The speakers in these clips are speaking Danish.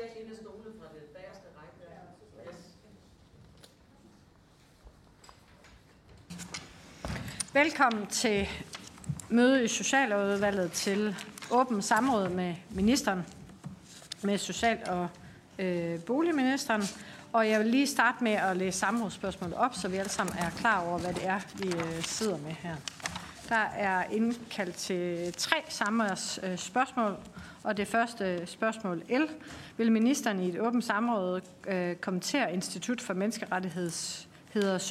tag en af stolene fra det bagerste række. Yes. Velkommen til møde i Socialudvalget til åben samråd med ministeren, med social- og øh, boligministeren. Og jeg vil lige starte med at læse samrådsspørgsmålet op, så vi alle sammen er klar over, hvad det er, vi øh, sidder med her. Der er indkaldt til tre samrådsspørgsmål, øh, og det første spørgsmål L. Vil ministeren i et åbent samråd øh, kommentere Institut for Menneskerettigheds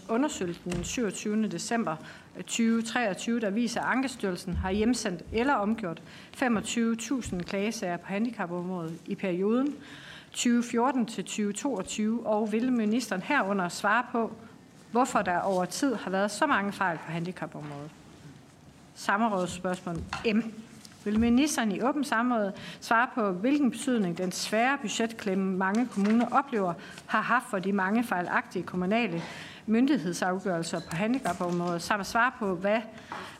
undersøgelse den 27. december 2023, der viser, at Ankestyrelsen har hjemsendt eller omgjort 25.000 klagesager på handicapområdet i perioden 2014 til 2022, og vil ministeren herunder svare på, hvorfor der over tid har været så mange fejl på handicapområdet? Samrådsspørgsmål M. Vil ministeren i åben samråd svare på, hvilken betydning den svære budgetklemme mange kommuner oplever har haft for de mange fejlagtige kommunale myndighedsafgørelser på handicapområdet, samt svare på, hvad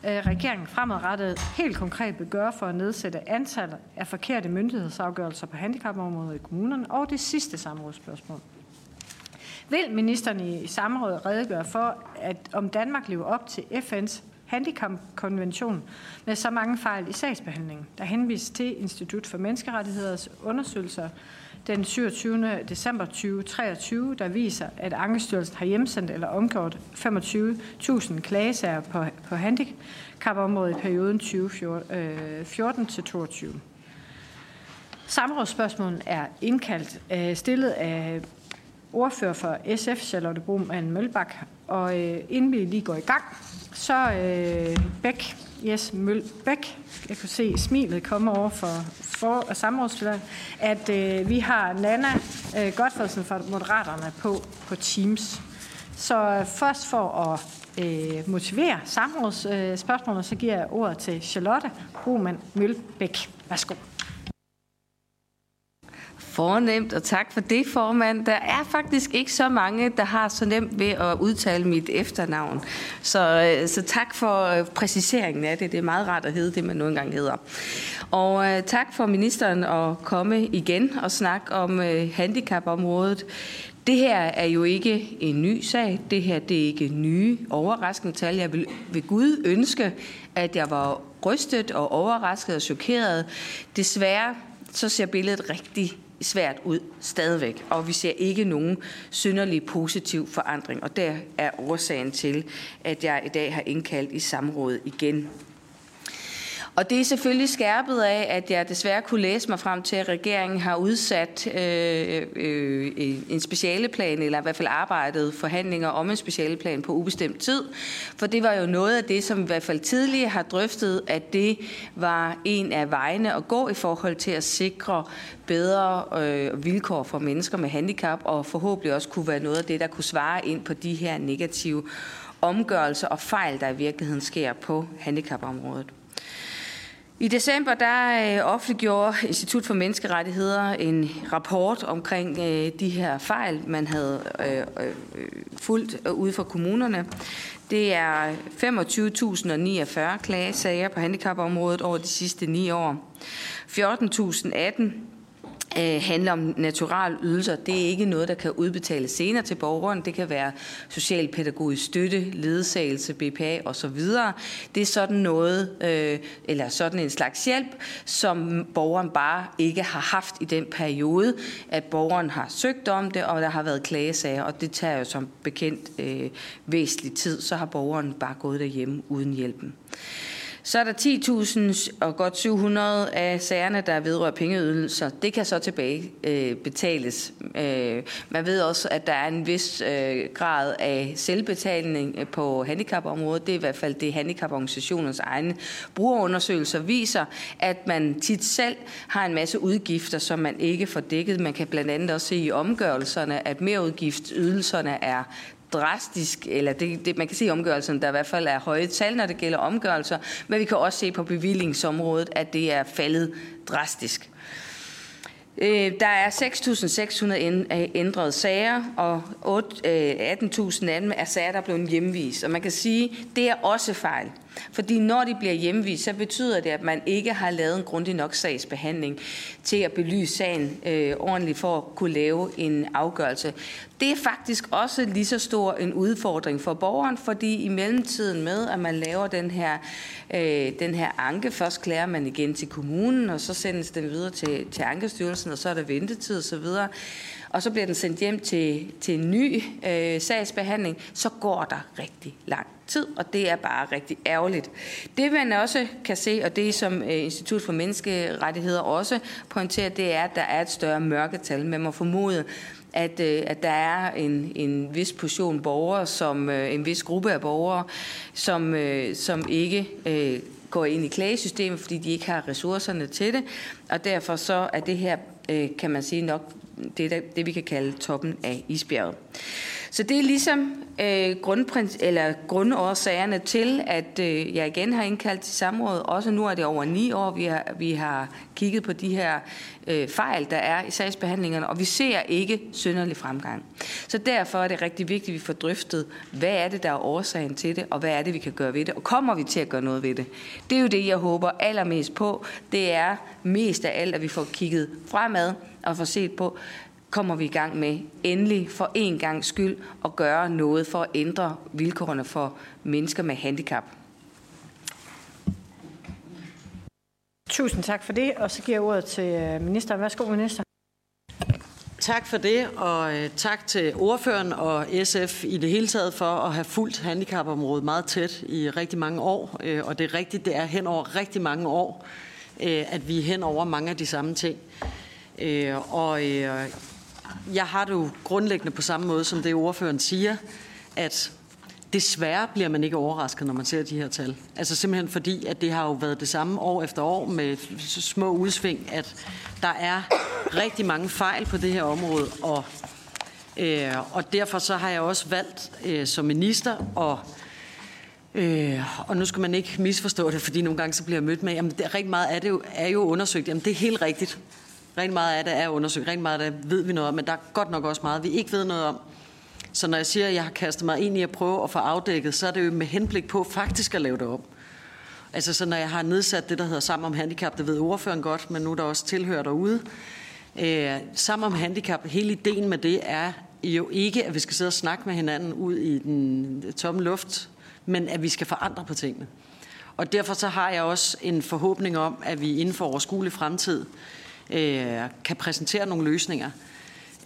øh, regeringen fremadrettet helt konkret vil gøre for at nedsætte antallet af forkerte myndighedsafgørelser på handicapområdet i kommunerne, og det sidste samrådsspørgsmål. Vil ministeren i samrådet redegøre for, at om Danmark lever op til FN's handicapkonvention med så mange fejl i sagsbehandlingen, der henvises til Institut for Menneskerettigheders undersøgelser den 27. december 2023, der viser, at Ankestyrelsen har hjemsendt eller omgjort 25.000 klagesager på, på handicapområdet i perioden 2014 øh, til 22. Samrådsspørgsmålet er indkaldt, øh, stillet af ordfører for SF, Charlotte Broman Mølbak. Og øh, inden vi lige går i gang, så øh, Bæk, yes, Mølbæk, jeg kunne se smilet komme over for, for samrådsfælder, at øh, vi har Nana øh, Godfredsen fra Moderaterne på, på Teams. Så øh, først for at øh, motivere samrådsspørgsmålene, øh, så giver jeg ordet til Charlotte Broman Mølbæk. Værsgo. Fornemt, og tak for det, formand. Der er faktisk ikke så mange, der har så nemt ved at udtale mit efternavn. Så, øh, så tak for øh, præciseringen af det. Det er meget rart at hedde det, man nu engang hedder. Og øh, tak for ministeren at komme igen og snakke om handicapområdet. Det her er jo ikke en ny sag. Det her det er ikke nye overraskende tal. Jeg vil ved Gud ønske, at jeg var rystet og overrasket og chokeret. Desværre så ser billedet rigtig svært ud stadigvæk, og vi ser ikke nogen synderlig positiv forandring, og der er årsagen til, at jeg i dag har indkaldt i samråd igen. Og det er selvfølgelig skærpet af, at jeg desværre kunne læse mig frem til, at regeringen har udsat øh, øh, øh, en specialeplan, eller i hvert fald arbejdet forhandlinger om en specialeplan på ubestemt tid. For det var jo noget af det, som i hvert fald tidligere har drøftet, at det var en af vejene at gå i forhold til at sikre bedre øh, vilkår for mennesker med handicap, og forhåbentlig også kunne være noget af det, der kunne svare ind på de her negative omgørelser og fejl, der i virkeligheden sker på handicapområdet. I december der øh, offentliggjorde Institut for Menneskerettigheder en rapport omkring øh, de her fejl, man havde øh, fulgt ude for kommunerne. Det er 25.049 klagesager på handicapområdet over de sidste ni år. 14.018 øh, handler om naturalydelser. Det er ikke noget, der kan udbetales senere til borgeren. Det kan være socialpædagogisk støtte, ledsagelse, BPA osv. Det er sådan noget, øh, eller sådan en slags hjælp, som borgeren bare ikke har haft i den periode, at borgeren har søgt om det, og der har været klagesager, og det tager jo som bekendt øh, væsentlig tid, så har borgeren bare gået derhjemme uden hjælpen. Så er der 10.000 og godt 700 af sagerne, der vedrører pengeydelser. Det kan så tilbage øh, betales. Øh, man ved også, at der er en vis øh, grad af selvbetaling øh, på handicapområdet. Det er i hvert fald det, handicaporganisationens egne brugerundersøgelser viser, at man tit selv har en masse udgifter, som man ikke får dækket. Man kan blandt andet også se i omgørelserne, at mereudgiftsydelserne er drastisk, eller det, det, man kan se i omgørelsen, der i hvert fald er høje tal, når det gælder omgørelser, men vi kan også se på bevillingsområdet, at det er faldet drastisk. Øh, der er 6.600 ændrede sager, og 18.000 øh, af dem er sager, der er blevet hjemvist. Og man kan sige, det er også fejl. Fordi når de bliver hjemvist, så betyder det, at man ikke har lavet en grundig nok sagsbehandling til at belyse sagen øh, ordentligt for at kunne lave en afgørelse. Det er faktisk også lige så stor en udfordring for borgeren, fordi i mellemtiden med, at man laver den her, øh, den her anke, først klæder man igen til kommunen, og så sendes den videre til, til Ankestyrelsen, og så er der ventetid osv., og så bliver den sendt hjem til, til en ny øh, sagsbehandling, så går der rigtig lang tid, og det er bare rigtig ærgerligt. Det man også kan se, og det som øh, Institut for Menneskerettigheder også pointerer, det er, at der er et større mørketal. Man må formode, at, øh, at der er en, en vis portion borgere, som øh, en vis gruppe af borgere, som, øh, som ikke øh, går ind i klagesystemet, fordi de ikke har ressourcerne til det, og derfor så er det her, Øh, kan man sige, nok det, det vi kan kalde toppen af isbjerget. Så det er ligesom øh, grundprins, eller grundårsagerne til, at øh, jeg igen har indkaldt til samråd. Også nu er det over ni år, vi har, vi har kigget på de her øh, fejl, der er i sagsbehandlingerne, og vi ser ikke synderlig fremgang. Så derfor er det rigtig vigtigt, at vi får drøftet, hvad er det, der er årsagen til det, og hvad er det, vi kan gøre ved det, og kommer vi til at gøre noget ved det. Det er jo det, jeg håber allermest på. Det er mest af alt, at vi får kigget fremad og får set på, kommer vi i gang med endelig for en gang skyld at gøre noget for at ændre vilkårene for mennesker med handicap. Tusind tak for det, og så giver jeg ordet til øh, ministeren. Værsgo, minister. Tak for det, og øh, tak til ordføreren og SF i det hele taget for at have fulgt handicapområdet meget tæt i rigtig mange år. Øh, og det er rigtigt, det er hen over rigtig mange år, at vi er hen over mange af de samme ting. Og jeg har det jo grundlæggende på samme måde, som det ordføreren siger, at desværre bliver man ikke overrasket, når man ser de her tal. Altså simpelthen fordi, at det har jo været det samme år efter år med små udsving, at der er rigtig mange fejl på det her område, og, øh, og derfor så har jeg også valgt øh, som minister og Øh, og nu skal man ikke misforstå det, fordi nogle gange så bliver jeg mødt med, jamen det, rigtig meget af det jo, er jo undersøgt. Jamen det er helt rigtigt. Rigtig meget af det er undersøgt, rigtig meget af det ved vi noget om, men der er godt nok også meget, vi ikke ved noget om. Så når jeg siger, at jeg har kastet mig ind i at prøve at få afdækket, så er det jo med henblik på faktisk at lave det om. Altså så når jeg har nedsat det, der hedder Sammen om Handicap, det ved ordføreren godt, men nu er der også tilhører derude. Øh, sammen om Handicap, hele ideen med det er jo ikke, at vi skal sidde og snakke med hinanden ud i den tomme luft, men at vi skal forandre på tingene. Og derfor så har jeg også en forhåbning om, at vi inden for overskuelig fremtid øh, kan præsentere nogle løsninger.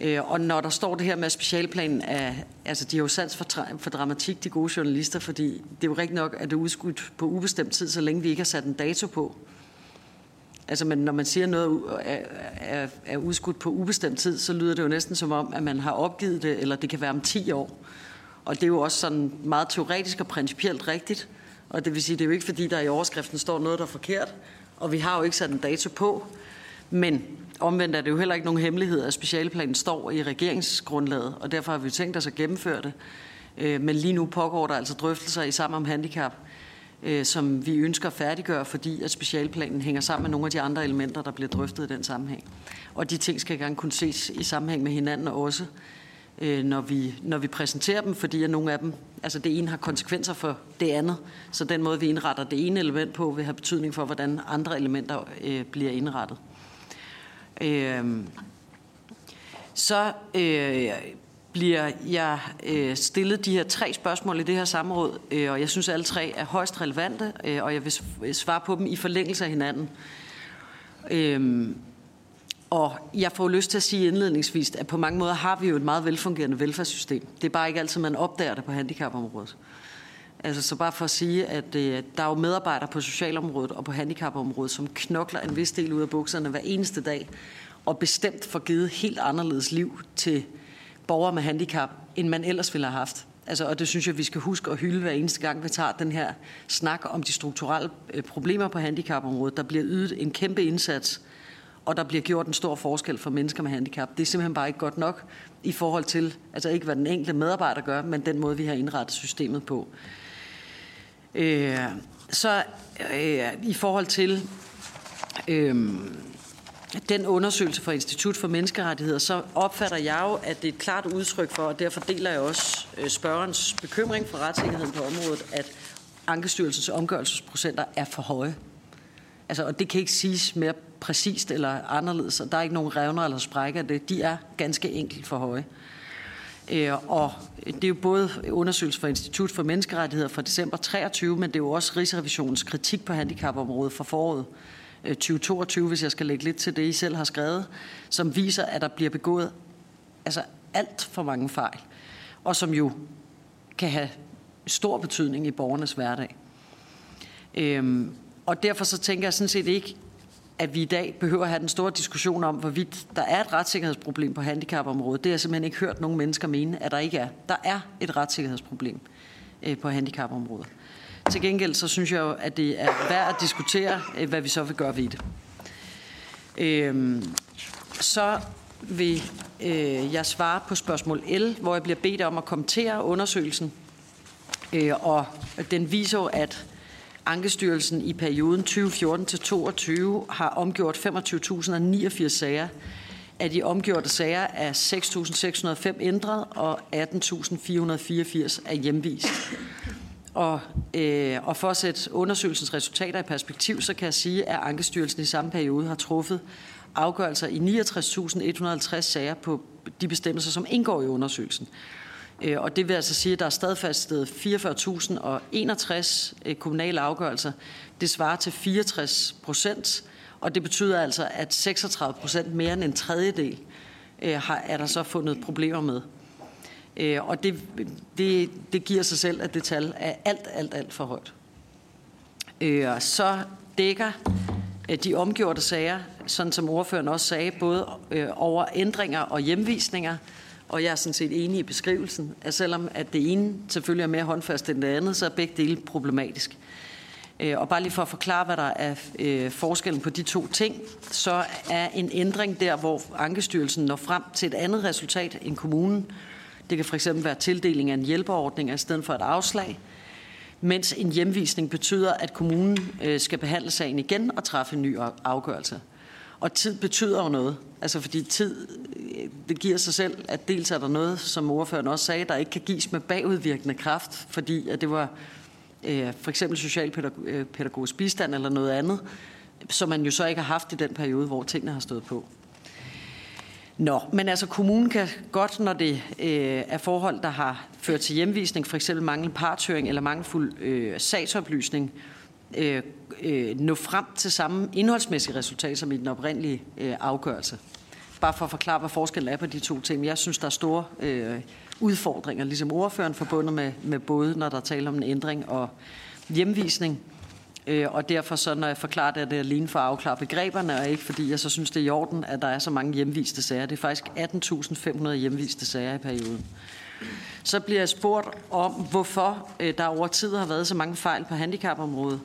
Øh, og når der står det her med specialplanen, er, altså de har jo sans for, for dramatik, de gode journalister, fordi det er jo rigtigt nok, at det er udskudt på ubestemt tid, så længe vi ikke har sat en dato på. Altså, men når man siger noget er, er, er udskudt på ubestemt tid, så lyder det jo næsten som om, at man har opgivet det, eller det kan være om 10 år. Og det er jo også sådan meget teoretisk og principielt rigtigt. Og det vil sige, det er jo ikke fordi, der i overskriften står noget, der er forkert. Og vi har jo ikke sat en dato på. Men omvendt er det jo heller ikke nogen hemmelighed, at specialplanen står i regeringsgrundlaget, og derfor har vi tænkt os at gennemføre det. Øh, men lige nu pågår der altså drøftelser i sammen om handicap, øh, som vi ønsker at færdiggøre, fordi at specialplanen hænger sammen med nogle af de andre elementer, der bliver drøftet i den sammenhæng. Og de ting skal gerne kunne ses i sammenhæng med hinanden også, øh, når vi, når vi præsenterer dem, fordi at nogle af dem, altså det ene har konsekvenser for det andet, så den måde, vi indretter det ene element på, vil have betydning for, hvordan andre elementer bliver indrettet. Øh, så øh, bliver jeg øh, stillet de her tre spørgsmål i det her samråd, øh, og jeg synes, at alle tre er højst relevante, øh, og jeg vil øh, svare på dem i forlængelse af hinanden. Øh, og jeg får lyst til at sige indledningsvis, at på mange måder har vi jo et meget velfungerende velfærdssystem. Det er bare ikke altid, man opdager det på handicapområdet. Altså så bare for at sige, at øh, der er jo medarbejdere på socialområdet og på handicapområdet, som knokler en vis del ud af bukserne hver eneste dag, og bestemt får givet helt anderledes liv til borgere med handicap, end man ellers ville have haft. Altså, og det synes jeg, vi skal huske at hylde hver eneste gang, vi tager den her snak om de strukturelle øh, problemer på handicapområdet. Der bliver ydet en kæmpe indsats, og der bliver gjort en stor forskel for mennesker med handicap. Det er simpelthen bare ikke godt nok i forhold til, altså ikke hvad den enkelte medarbejder gør, men den måde, vi har indrettet systemet på. Øh, så øh, i forhold til øh, den undersøgelse fra Institut for Menneskerettigheder, så opfatter jeg jo, at det er et klart udtryk for, og derfor deler jeg også øh, spørgerens bekymring for retssikkerheden på området, at Ankestyrelsens omgørelsesprocenter er for høje. Altså, og det kan ikke siges mere præcist eller anderledes, og der er ikke nogen revner eller sprækker det. De er ganske enkelt for høje. Øh, og det er jo både undersøgelse fra Institut for Menneskerettigheder fra december 23, men det er jo også Rigsrevisionens kritik på handicapområdet fra foråret øh, 2022, hvis jeg skal lægge lidt til det, I selv har skrevet, som viser, at der bliver begået altså alt for mange fejl, og som jo kan have stor betydning i borgernes hverdag. Øhm, og derfor så tænker jeg sådan set ikke, at vi i dag behøver at have den store diskussion om, hvorvidt der er et retssikkerhedsproblem på handicapområdet. Det har jeg simpelthen ikke hørt nogen mennesker mene, at der ikke er. Der er et retssikkerhedsproblem øh, på handicapområdet. Til gengæld så synes jeg jo, at det er værd at diskutere, øh, hvad vi så vil gøre ved det. Øhm, så vil øh, jeg svare på spørgsmål L, hvor jeg bliver bedt om at kommentere undersøgelsen. Øh, og den viser at Ankestyrelsen i perioden 2014 til 2022 har omgjort 25.089 sager. Af de omgjorte sager er 6.605 ændret, og 18.484 er hjemvist. Og, øh, og for at sætte undersøgelsens resultater i perspektiv, så kan jeg sige, at Ankestyrelsen i samme periode har truffet afgørelser i 69.150 sager på de bestemmelser, som indgår i undersøgelsen. Øh, og det vil altså sige, at der er stadfæstet 44.061 øh, kommunale afgørelser. Det svarer til 64 procent, og det betyder altså, at 36 procent mere end en tredjedel øh, har, er der så fundet problemer med. Øh, og det, det, det giver sig selv, at det tal er alt, alt, alt for højt. Så dækker de omgjorte sager, sådan som ordføreren også sagde, både over ændringer og hjemvisninger, og jeg er sådan set enig i beskrivelsen, at selvom at det ene selvfølgelig er mere håndfast end det andet, så er begge dele problematisk. Øh, og bare lige for at forklare, hvad der er øh, forskellen på de to ting, så er en ændring der, hvor Ankestyrelsen når frem til et andet resultat end kommunen. Det kan fx være tildeling af en hjælpeordning i stedet for et afslag, mens en hjemvisning betyder, at kommunen øh, skal behandle sagen igen og træffe en ny afgørelse. Og tid betyder jo noget. Altså fordi tid, øh, det giver sig selv, at dels er der noget, som ordføreren også sagde, der ikke kan gives med bagudvirkende kraft, fordi at det var øh, for eksempel socialpædagogisk øh, bistand eller noget andet, som man jo så ikke har haft i den periode, hvor tingene har stået på. Nå, men altså kommunen kan godt, når det øh, er forhold, der har ført til hjemvisning, for eksempel mangel partøring eller mangelfuld øh, sagsoplysning, øh, Øh, øh, nå frem til samme indholdsmæssige resultat som i den oprindelige øh, afgørelse. Bare for at forklare, hvad forskellen er på de to ting. Jeg synes, der er store øh, udfordringer, ligesom ordføreren, forbundet med, med både, når der taler om en ændring og hjemvisning. Øh, og derfor så, når jeg forklarer det, at det er alene for at afklare begreberne, og ikke fordi jeg så synes, det er i orden, at der er så mange hjemviste sager. Det er faktisk 18.500 hjemviste sager i perioden. Så bliver jeg spurgt om, hvorfor øh, der over tid har været så mange fejl på handicapområdet.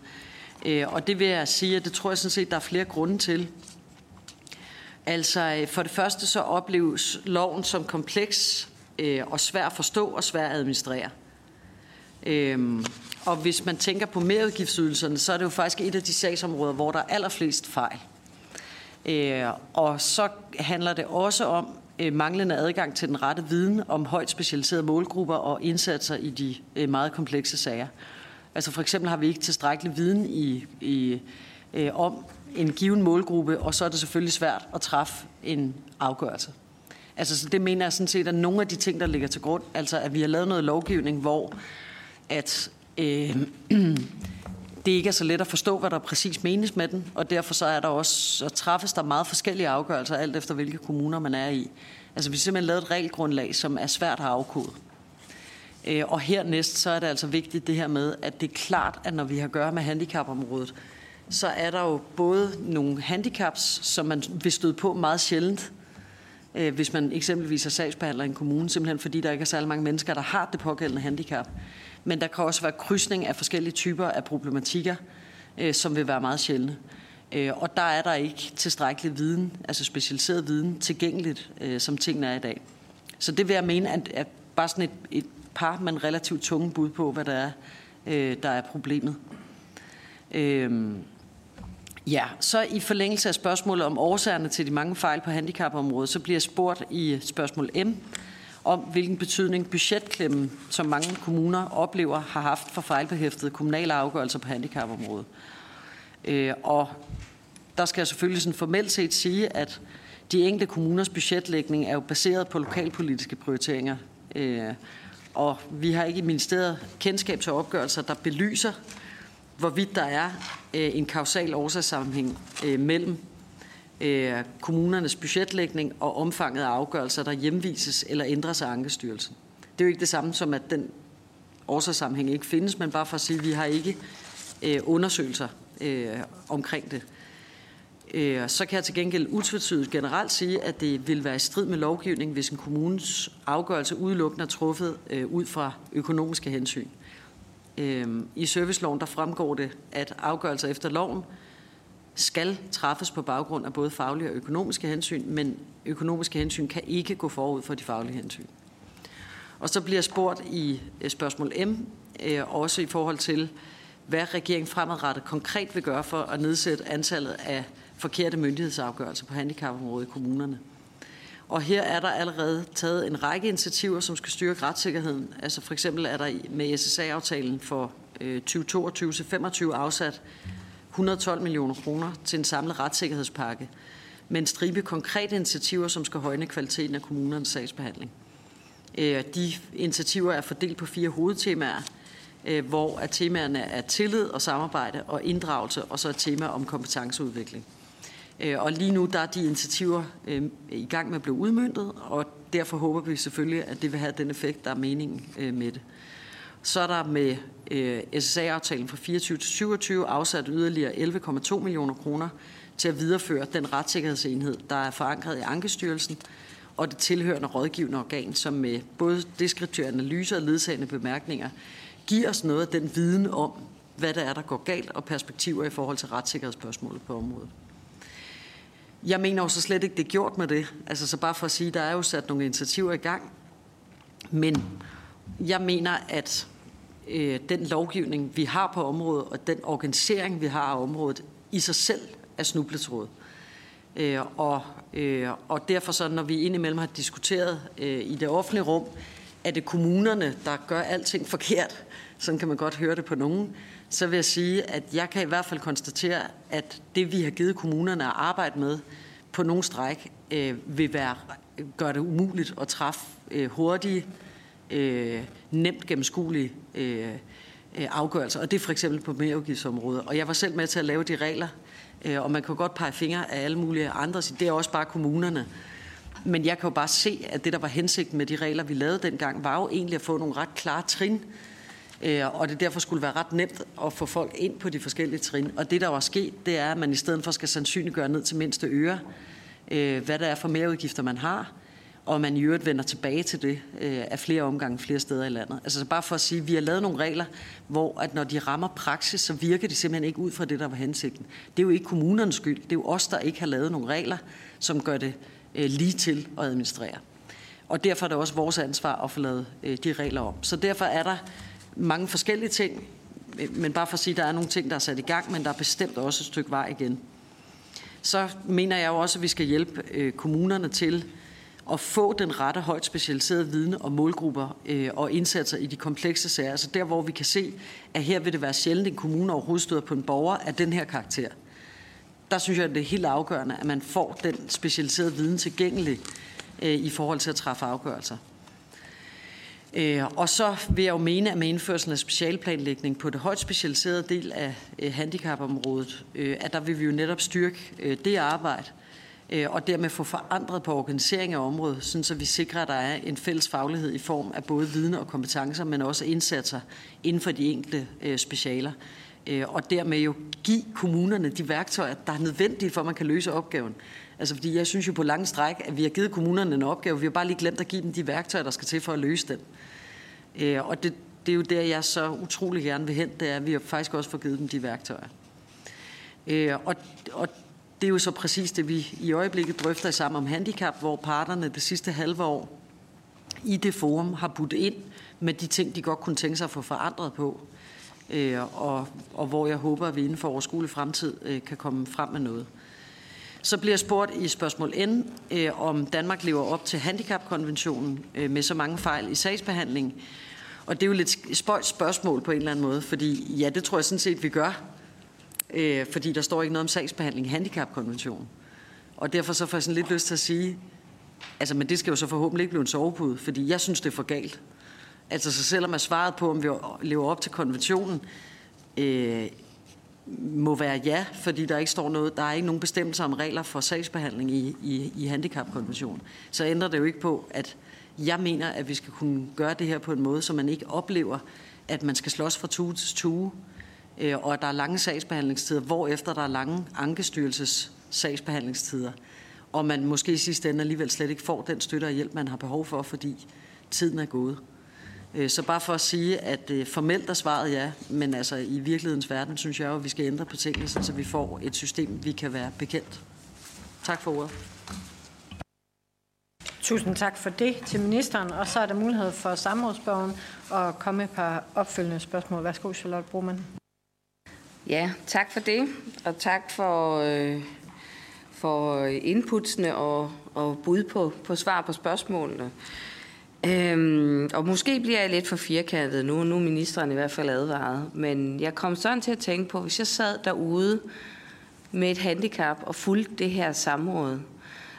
Øh, og det vil jeg sige, at det tror jeg sådan set, der er flere grunde til. Altså, øh, for det første så opleves loven som kompleks og svær at forstå og svær at administrere. Øhm, og hvis man tænker på merudgiftsydelserne, så er det jo faktisk et af de sagsområder, hvor der er allerflest fejl. og så handler det også om, øh, manglende adgang til den rette viden om højt specialiserede målgrupper og indsatser i de øh, meget komplekse sager. Altså for eksempel har vi ikke tilstrækkelig viden i, i, øh, om en given målgruppe, og så er det selvfølgelig svært at træffe en afgørelse. Altså så det mener jeg sådan set, at nogle af de ting, der ligger til grund, altså at vi har lavet noget lovgivning, hvor at øh, det ikke er så let at forstå, hvad der præcis menes med den, og derfor så er der også, så træffes der meget forskellige afgørelser, alt efter hvilke kommuner man er i. Altså vi har simpelthen lavet et regelgrundlag, som er svært at afkode. Øh, og hernæst så er det altså vigtigt det her med, at det er klart, at når vi har at gøre med handicapområdet, så er der jo både nogle handicaps, som man vil støde på meget sjældent, øh, hvis man eksempelvis er sagsbehandler i en kommune, simpelthen fordi der ikke er særlig mange mennesker, der har det pågældende handicap. Men der kan også være krydsning af forskellige typer af problematikker, øh, som vil være meget sjældne. Øh, og der er der ikke tilstrækkelig viden, altså specialiseret viden, tilgængeligt, øh, som tingene er i dag. Så det vil jeg mene, at, at bare sådan et, et par, men relativt tunge bud på, hvad der er, øh, der er problemet. Øh, ja, så i forlængelse af spørgsmålet om årsagerne til de mange fejl på handicapområdet, så bliver jeg spurgt i spørgsmål M, om, hvilken betydning budgetklemmen, som mange kommuner oplever, har haft for fejlbehæftede kommunale afgørelser på handicapområdet. Øh, og der skal jeg selvfølgelig sådan formelt set sige, at de enkelte kommuners budgetlægning er jo baseret på lokalpolitiske prioriteringer. Øh, og vi har ikke i ministeriet kendskab til opgørelser, der belyser, hvorvidt der er øh, en kausal årsagssammenhæng øh, mellem øh, kommunernes budgetlægning og omfanget af afgørelser, der hjemvises eller ændres af Ankestyrelsen. Det er jo ikke det samme som, at den årsagssammenhæng ikke findes, men bare for at sige, at vi har ikke øh, undersøgelser øh, omkring det. Øh, så kan jeg til gengæld utvetydigt generelt sige, at det vil være i strid med lovgivningen, hvis en kommunes afgørelse udelukkende er truffet øh, ud fra økonomiske hensyn. Øh, I serviceloven der fremgår det, at afgørelser efter loven skal træffes på baggrund af både faglige og økonomiske hensyn, men økonomiske hensyn kan ikke gå forud for de faglige hensyn. Og så bliver spurgt i øh, spørgsmål M, øh, også i forhold til, hvad regeringen fremadrettet konkret vil gøre for at nedsætte antallet af forkerte myndighedsafgørelser på handicapområdet i kommunerne. Og her er der allerede taget en række initiativer, som skal styrke retssikkerheden. Altså for eksempel er der med SSA-aftalen for øh, 2022-25 afsat 112 millioner kroner til en samlet retssikkerhedspakke med en stribe konkrete initiativer, som skal højne kvaliteten af kommunernes sagsbehandling. Øh, de initiativer er fordelt på fire hovedtemaer, øh, hvor at temaerne er tillid og samarbejde og inddragelse, og så et tema om kompetenceudvikling. Øh, og lige nu der er de initiativer i gang med at blive udmyndtet, og derfor håber vi selvfølgelig, at det vil have den effekt, der er meningen med det. Så er der med øh, SSA-aftalen fra 24 til 27 afsat yderligere 11,2 millioner kroner til at videreføre den retssikkerhedsenhed, der er forankret i Ankestyrelsen, og det tilhørende rådgivende organ, som med både deskriptive analyser og ledsagende bemærkninger giver os noget af den viden om, hvad der er, der går galt, og perspektiver i forhold til retssikkerhedsspørgsmålet på området. Jeg mener jo så slet ikke, det er gjort med det. Altså så bare for at sige, der er jo sat nogle initiativer i gang. Men jeg mener, at øh, den lovgivning, vi har på området, og den organisering, vi har af området, i sig selv er snubletråd. Øh, og, øh, og derfor så, når vi indimellem har diskuteret øh, i det offentlige rum, at det kommunerne, der gør alting forkert, sådan kan man godt høre det på nogen, så vil jeg sige, at jeg kan i hvert fald konstatere, at det vi har givet kommunerne at arbejde med på nogle stræk, øh, vil være, gøre det umuligt at træffe øh, hurtige, øh, Øh, nemt gennemskuelige øh, øh, afgørelser. Og det er for eksempel på merudgiftsområdet. Og jeg var selv med til at lave de regler, øh, og man kan godt pege fingre af alle mulige andre, det er også bare kommunerne. Men jeg kan jo bare se, at det, der var hensigten med de regler, vi lavede dengang, var jo egentlig at få nogle ret klare trin, øh, og det derfor skulle være ret nemt at få folk ind på de forskellige trin. Og det, der var sket, det er, at man i stedet for skal sandsynliggøre ned til mindste øre, hvad der er for mere udgifter, man har, og man i øvrigt vender tilbage til det øh, af flere omgange flere steder i landet. Altså bare for at sige, at vi har lavet nogle regler, hvor at når de rammer praksis, så virker de simpelthen ikke ud fra det, der var hensigten. Det er jo ikke kommunernes skyld. Det er jo os, der ikke har lavet nogle regler, som gør det øh, lige til at administrere. Og derfor er det også vores ansvar at få lavet øh, de regler om. Så derfor er der mange forskellige ting, øh, men bare for at sige, at der er nogle ting, der er sat i gang, men der er bestemt også et stykke vej igen. Så mener jeg jo også, at vi skal hjælpe øh, kommunerne til at få den rette højt specialiserede viden og målgrupper øh, og indsatser i de komplekse sager. Altså der, hvor vi kan se, at her vil det være sjældent, en kommune overhovedet støder på en borger af den her karakter. Der synes jeg, at det er helt afgørende, at man får den specialiserede viden tilgængelig øh, i forhold til at træffe afgørelser. Øh, og så vil jeg jo mene, at med indførelsen af specialplanlægning på det højt specialiserede del af øh, handicapområdet, øh, at der vil vi jo netop styrke øh, det arbejde, Øh, og dermed få forandret på organisering af området, sådan så vi sikrer, at der er en fælles faglighed i form af både viden og kompetencer, men også indsatser inden for de enkelte øh, specialer. Øh, og dermed jo give kommunerne de værktøjer, der er nødvendige for, at man kan løse opgaven. Altså fordi jeg synes jo på lange stræk, at vi har givet kommunerne en opgave, vi har bare lige glemt at give dem de værktøjer, der skal til for at løse den. Øh, og det, det er jo der, jeg så utrolig gerne vil hen, det er, at vi har faktisk også får givet dem de værktøjer. Øh, og, og det er jo så præcis det, vi i øjeblikket drøfter sammen om handicap, hvor parterne det sidste halve år i det forum har budt ind med de ting, de godt kunne tænke sig at få forandret på. Øh, og, og hvor jeg håber, at vi inden for overskuelig fremtid øh, kan komme frem med noget. Så bliver jeg spurgt i spørgsmål N, øh, om Danmark lever op til handicapkonventionen øh, med så mange fejl i sagsbehandling. Og det er jo lidt spøjt spørgsmål på en eller anden måde, fordi ja, det tror jeg sådan set, vi gør. Øh, fordi der står ikke noget om sagsbehandling i handicapkonventionen. Og derfor så får jeg sådan lidt lyst til at sige, altså, men det skal jo så forhåbentlig ikke blive en sovepude, fordi jeg synes, det er for galt. Altså, så selvom jeg svaret på, om vi lever op til konventionen, øh, må være ja, fordi der ikke står noget, der er ikke nogen bestemmelser om regler for sagsbehandling i, i, i handicapkonventionen. Så ændrer det jo ikke på, at jeg mener, at vi skal kunne gøre det her på en måde, så man ikke oplever, at man skal slås fra tue til tue, øh, og at der er lange sagsbehandlingstider, hvor efter der er lange ankestyrelses sagsbehandlingstider, og man måske i sidste ende alligevel slet ikke får den støtte og hjælp, man har behov for, fordi tiden er gået. Øh, så bare for at sige, at øh, formelt er svaret ja, men altså i virkelighedens verden synes jeg jo, at vi skal ændre på tingene, så vi får et system, vi kan være bekendt. Tak for ordet. Tusind tak for det til ministeren, og så er der mulighed for samrådsborgen at komme et par opfølgende spørgsmål. Værsgo, Charlotte Broman. Ja, tak for det, og tak for, øh, for inputsene og, og bud på, på svar på spørgsmålene. Øhm, og måske bliver jeg lidt for firkantet nu, nu er ministeren i hvert fald advaret, men jeg kom sådan til at tænke på, hvis jeg sad derude med et handicap og fulgte det her samråd,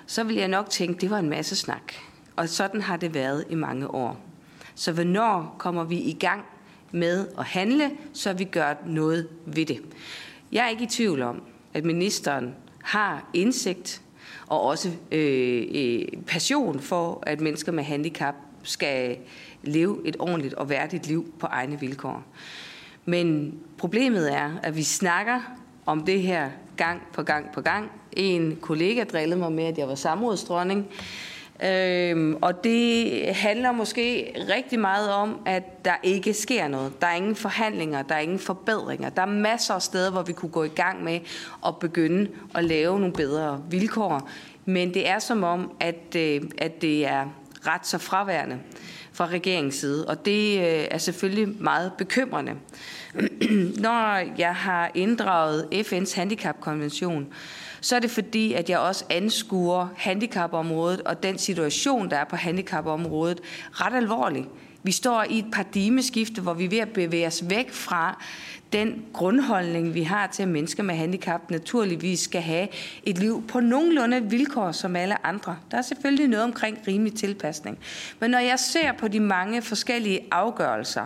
så ville jeg nok tænke, det var en masse snak. Og sådan har det været i mange år. Så hvornår kommer vi i gang med at handle, så vi gør noget ved det? Jeg er ikke i tvivl om, at ministeren har indsigt og også øh, øh, passion for, at mennesker med handicap skal leve et ordentligt og værdigt liv på egne vilkår. Men problemet er, at vi snakker om det her gang på gang på gang. En kollega drillede mig med, at jeg var samrådsdronning. Øhm, og det handler måske rigtig meget om, at der ikke sker noget. Der er ingen forhandlinger, der er ingen forbedringer. Der er masser af steder, hvor vi kunne gå i gang med at begynde at lave nogle bedre vilkår. Men det er som om, at, øh, at det er ret så fraværende fra regeringens side, og det øh, er selvfølgelig meget bekymrende. Når jeg har inddraget FN's handicapkonvention, så er det fordi, at jeg også anskuer handicapområdet og den situation, der er på handicapområdet, ret alvorligt. Vi står i et paradigmeskifte, hvor vi er ved at bevæge os væk fra den grundholdning, vi har til, at mennesker med handicap naturligvis skal have et liv på nogenlunde vilkår som alle andre. Der er selvfølgelig noget omkring rimelig tilpasning. Men når jeg ser på de mange forskellige afgørelser,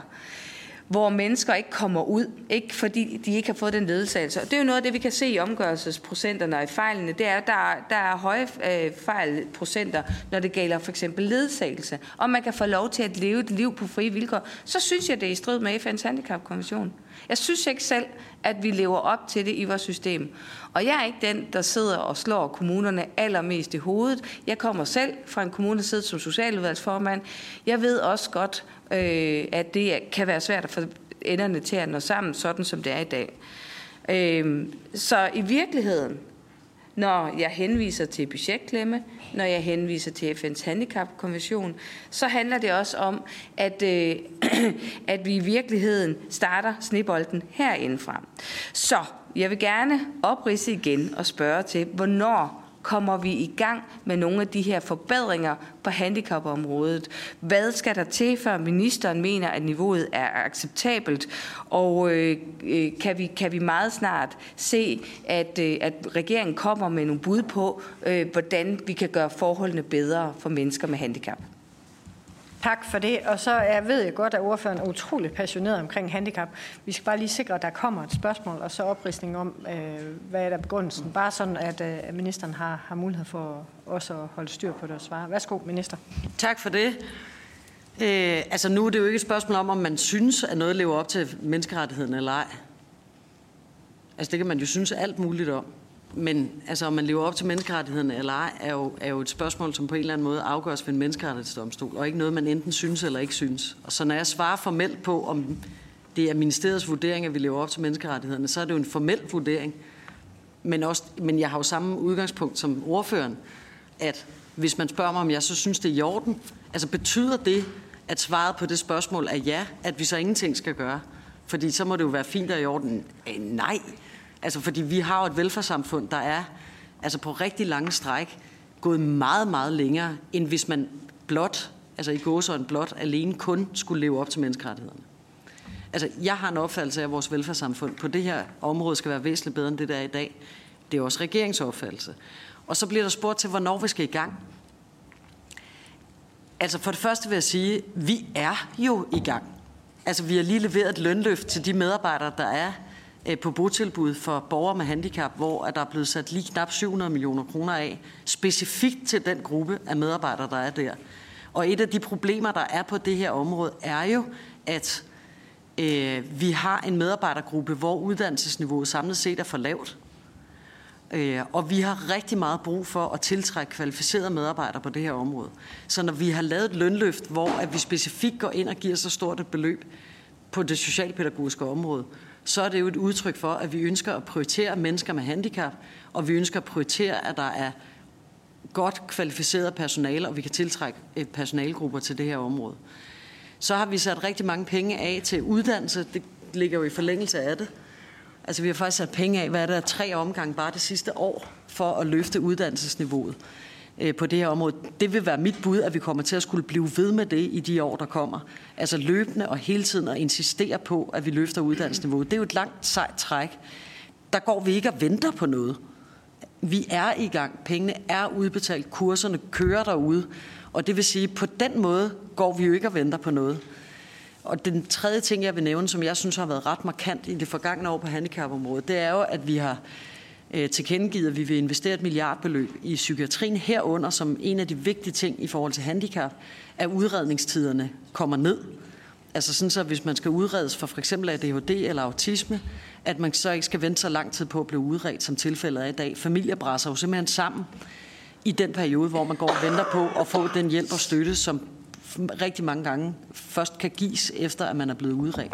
hvor mennesker ikke kommer ud, ikke fordi de ikke har fået den ledsagelse. Og det er jo noget af det, vi kan se i omgørelsesprocenterne og i fejlene. Det er, at der, der er høje øh, fejlprocenter, når det gælder for eksempel ledsagelse. Og man kan få lov til at leve et liv på frie vilkår. Så synes jeg, det er i strid med FN's handicapkonvention. Jeg synes ikke selv, at vi lever op til det i vores system. Og jeg er ikke den, der sidder og slår kommunerne allermest i hovedet. Jeg kommer selv fra en kommune, der sidder som socialudvalgsformand. Jeg ved også godt, øh, at det kan være svært at få enderne til at nå sammen, sådan som det er i dag. Øh, så i virkeligheden, når jeg henviser til budgetklemme, når jeg henviser til FN's handicapkonvention, så handler det også om, at, øh, at vi i virkeligheden starter snebolden herindefra. Så jeg vil gerne oprise igen og spørge til, hvornår kommer vi i gang med nogle af de her forbedringer på handicapområdet? Hvad skal der til, før ministeren mener, at niveauet er acceptabelt? Og øh, øh, kan, vi, kan vi meget snart se, at, øh, at regeringen kommer med nogle bud på, øh, hvordan vi kan gøre forholdene bedre for mennesker med handicap? Tak for det. Og så jeg ved jeg godt, at ordføreren er utrolig passioneret omkring handicap. Vi skal bare lige sikre, at der kommer et spørgsmål, og så oprisning om, øh, hvad er der begrundelsen. Bare sådan, at øh, ministeren har, har mulighed for også at holde styr på det og svare. Værsgo, minister. Tak for det. Øh, altså nu er det jo ikke et spørgsmål om, om man synes, at noget lever op til menneskerettigheden eller ej. Altså det kan man jo synes alt muligt om. Men altså, om man lever op til menneskerettighederne eller ej, er jo, er jo et spørgsmål, som på en eller anden måde afgøres ved en menneskerettighedsdomstol, og ikke noget, man enten synes eller ikke synes. Og så når jeg svarer formelt på, om det er ministeriets vurdering, at vi lever op til menneskerettighederne, så er det jo en formel vurdering. Men, også, men jeg har jo samme udgangspunkt som ordføreren, at hvis man spørger mig, om jeg så synes, det er i orden, altså betyder det, at svaret på det spørgsmål er ja, at vi så ingenting skal gøre? Fordi så må det jo være fint og i orden. Nej, Altså, fordi vi har jo et velfærdssamfund, der er altså på rigtig lange stræk, gået meget, meget længere, end hvis man blot, altså i gåsøjne blot, alene kun skulle leve op til menneskerettighederne. Altså, jeg har en opfattelse af, at vores velfærdssamfund på det her område skal være væsentligt bedre end det, der er i dag. Det er også regeringsopfattelse. Og så bliver der spurgt til, hvornår vi skal i gang. Altså for det første vil jeg sige, vi er jo i gang. Altså vi har lige leveret et lønløft til de medarbejdere, der er Øh, på botilbud for borgere med handicap, hvor der er blevet sat lige knap 700 millioner kroner af, specifikt til den gruppe af medarbejdere, der er der. Og et af de problemer, der er på det her område, er jo, at øh, vi har en medarbejdergruppe, hvor uddannelsesniveauet samlet set er for lavt. Øh, og vi har rigtig meget brug for at tiltrække kvalificerede medarbejdere på det her område. Så når vi har lavet et lønløft, hvor at vi specifikt går ind og giver så stort et beløb på det socialpædagogiske område, så er det jo et udtryk for, at vi ønsker at prioritere mennesker med handicap, og vi ønsker at prioritere, at der er godt kvalificeret personale, og vi kan tiltrække øh, personalegrupper til det her område. Så har vi sat rigtig mange penge af til uddannelse. Det ligger jo i forlængelse af det. Altså vi har faktisk sat penge af, hvad er der, tre omgange bare det sidste år, for at løfte uddannelsesniveauet Øh, på det her område. Det vil være mit bud, at vi kommer til at skulle blive ved med det i de år, der kommer. Altså løbende og hele tiden at insistere på, at vi løfter uddannelsesniveauet. Det er jo et langt sejt træk. Der går vi ikke og venter på noget. Vi er i gang. Pengene er udbetalt. Kurserne kører derude. Og det vil sige, at på den måde går vi jo ikke og venter på noget. Og den tredje ting, jeg vil nævne, som jeg synes har været ret markant i det forgangne år på handicapområdet, det er jo, at vi har øh, tilkendegivet, at vi vil investere et milliardbeløb i psykiatrien herunder, som en af de vigtige ting i forhold til handicap, at udredningstiderne kommer ned. Altså sådan så, hvis man skal udredes for for eksempel ADHD eller autisme, at man så ikke skal vente så lang tid på at blive udredt, som tilfældet er i dag. Familier brænder jo simpelthen sammen i den periode, hvor man går og venter på at få den hjælp og støtte, som rigtig mange gange først kan gives, efter at man er blevet udredt.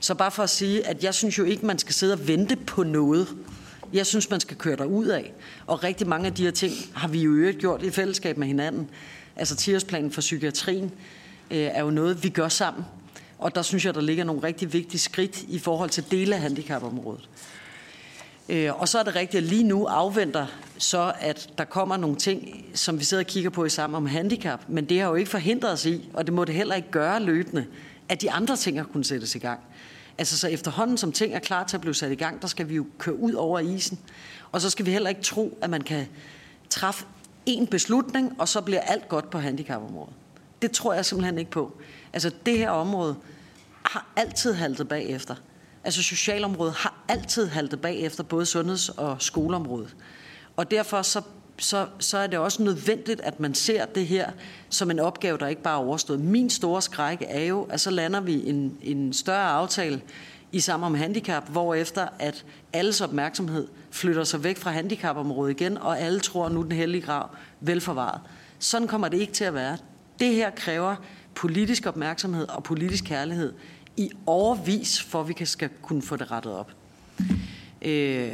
Så bare for at sige, at jeg synes jo ikke, man skal sidde og vente på noget. Jeg synes, man skal køre ud af. Og rigtig mange af de her ting har vi jo øvrigt gjort i fællesskab med hinanden. Altså 10 for psykiatrien øh, er jo noget, vi gør sammen. Og der synes jeg, der ligger nogle rigtig vigtige skridt i forhold til dele af handicapområdet. Øh, og så er det rigtigt, at lige nu afventer så, at der kommer nogle ting, som vi sidder og kigger på i sammen om handicap. Men det har jo ikke forhindret os i, og det må det heller ikke gøre løbende, at de andre ting har kunnet sættes i gang. Altså så efterhånden, som ting er klar til at blive sat i gang, der skal vi jo køre ud over isen. Og så skal vi heller ikke tro, at man kan træffe en beslutning, og så bliver alt godt på handicapområdet. Det tror jeg simpelthen ikke på. Altså det her område har altid haltet bagefter. Altså socialområdet har altid haltet bagefter både sundheds- og skoleområdet. Og derfor så, så, så er det også nødvendigt, at man ser det her som en opgave, der ikke bare er overstået. Min store skræk er jo, at så lander vi en, en større aftale i sammen om handicap, hvor efter at alles opmærksomhed flytter sig væk fra handicapområdet igen, og alle tror, nu den hellige grav velforvaret. Sådan kommer det ikke til at være. Det her kræver politisk opmærksomhed og politisk kærlighed i overvis, for at vi kan, skal kunne få det rettet op. Øh,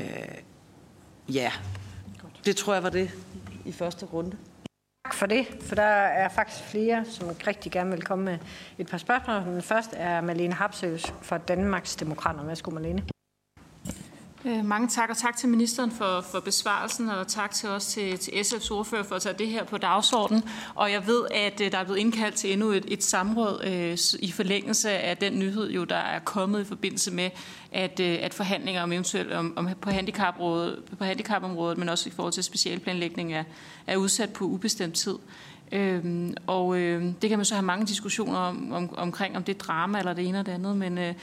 ja, det tror jeg var det i første runde. Tak for det, for der er faktisk flere, som rigtig gerne vil komme med et par spørgsmål. Den første er Malene Hapsøs fra Danmarks Demokrater. Værsgo, Malene. Øh, mange tak, og tak til ministeren for, for besvarelsen, og tak til os til, til SF's ordfører for at tage det her på dagsordenen. Og jeg ved, at øh, der er blevet indkaldt til endnu et, et samråd øh, i forlængelse af den nyhed, jo, der er kommet i forbindelse med, at, øh, at forhandlinger om eventuelt om, om på, handicapområdet, på handicapområdet, men også i forhold til specialplanlægning, er, er udsat på ubestemt tid. Øhm, og øh, det kan man så have mange diskussioner om, om, omkring, om det er drama eller det ene eller det andet, men øh,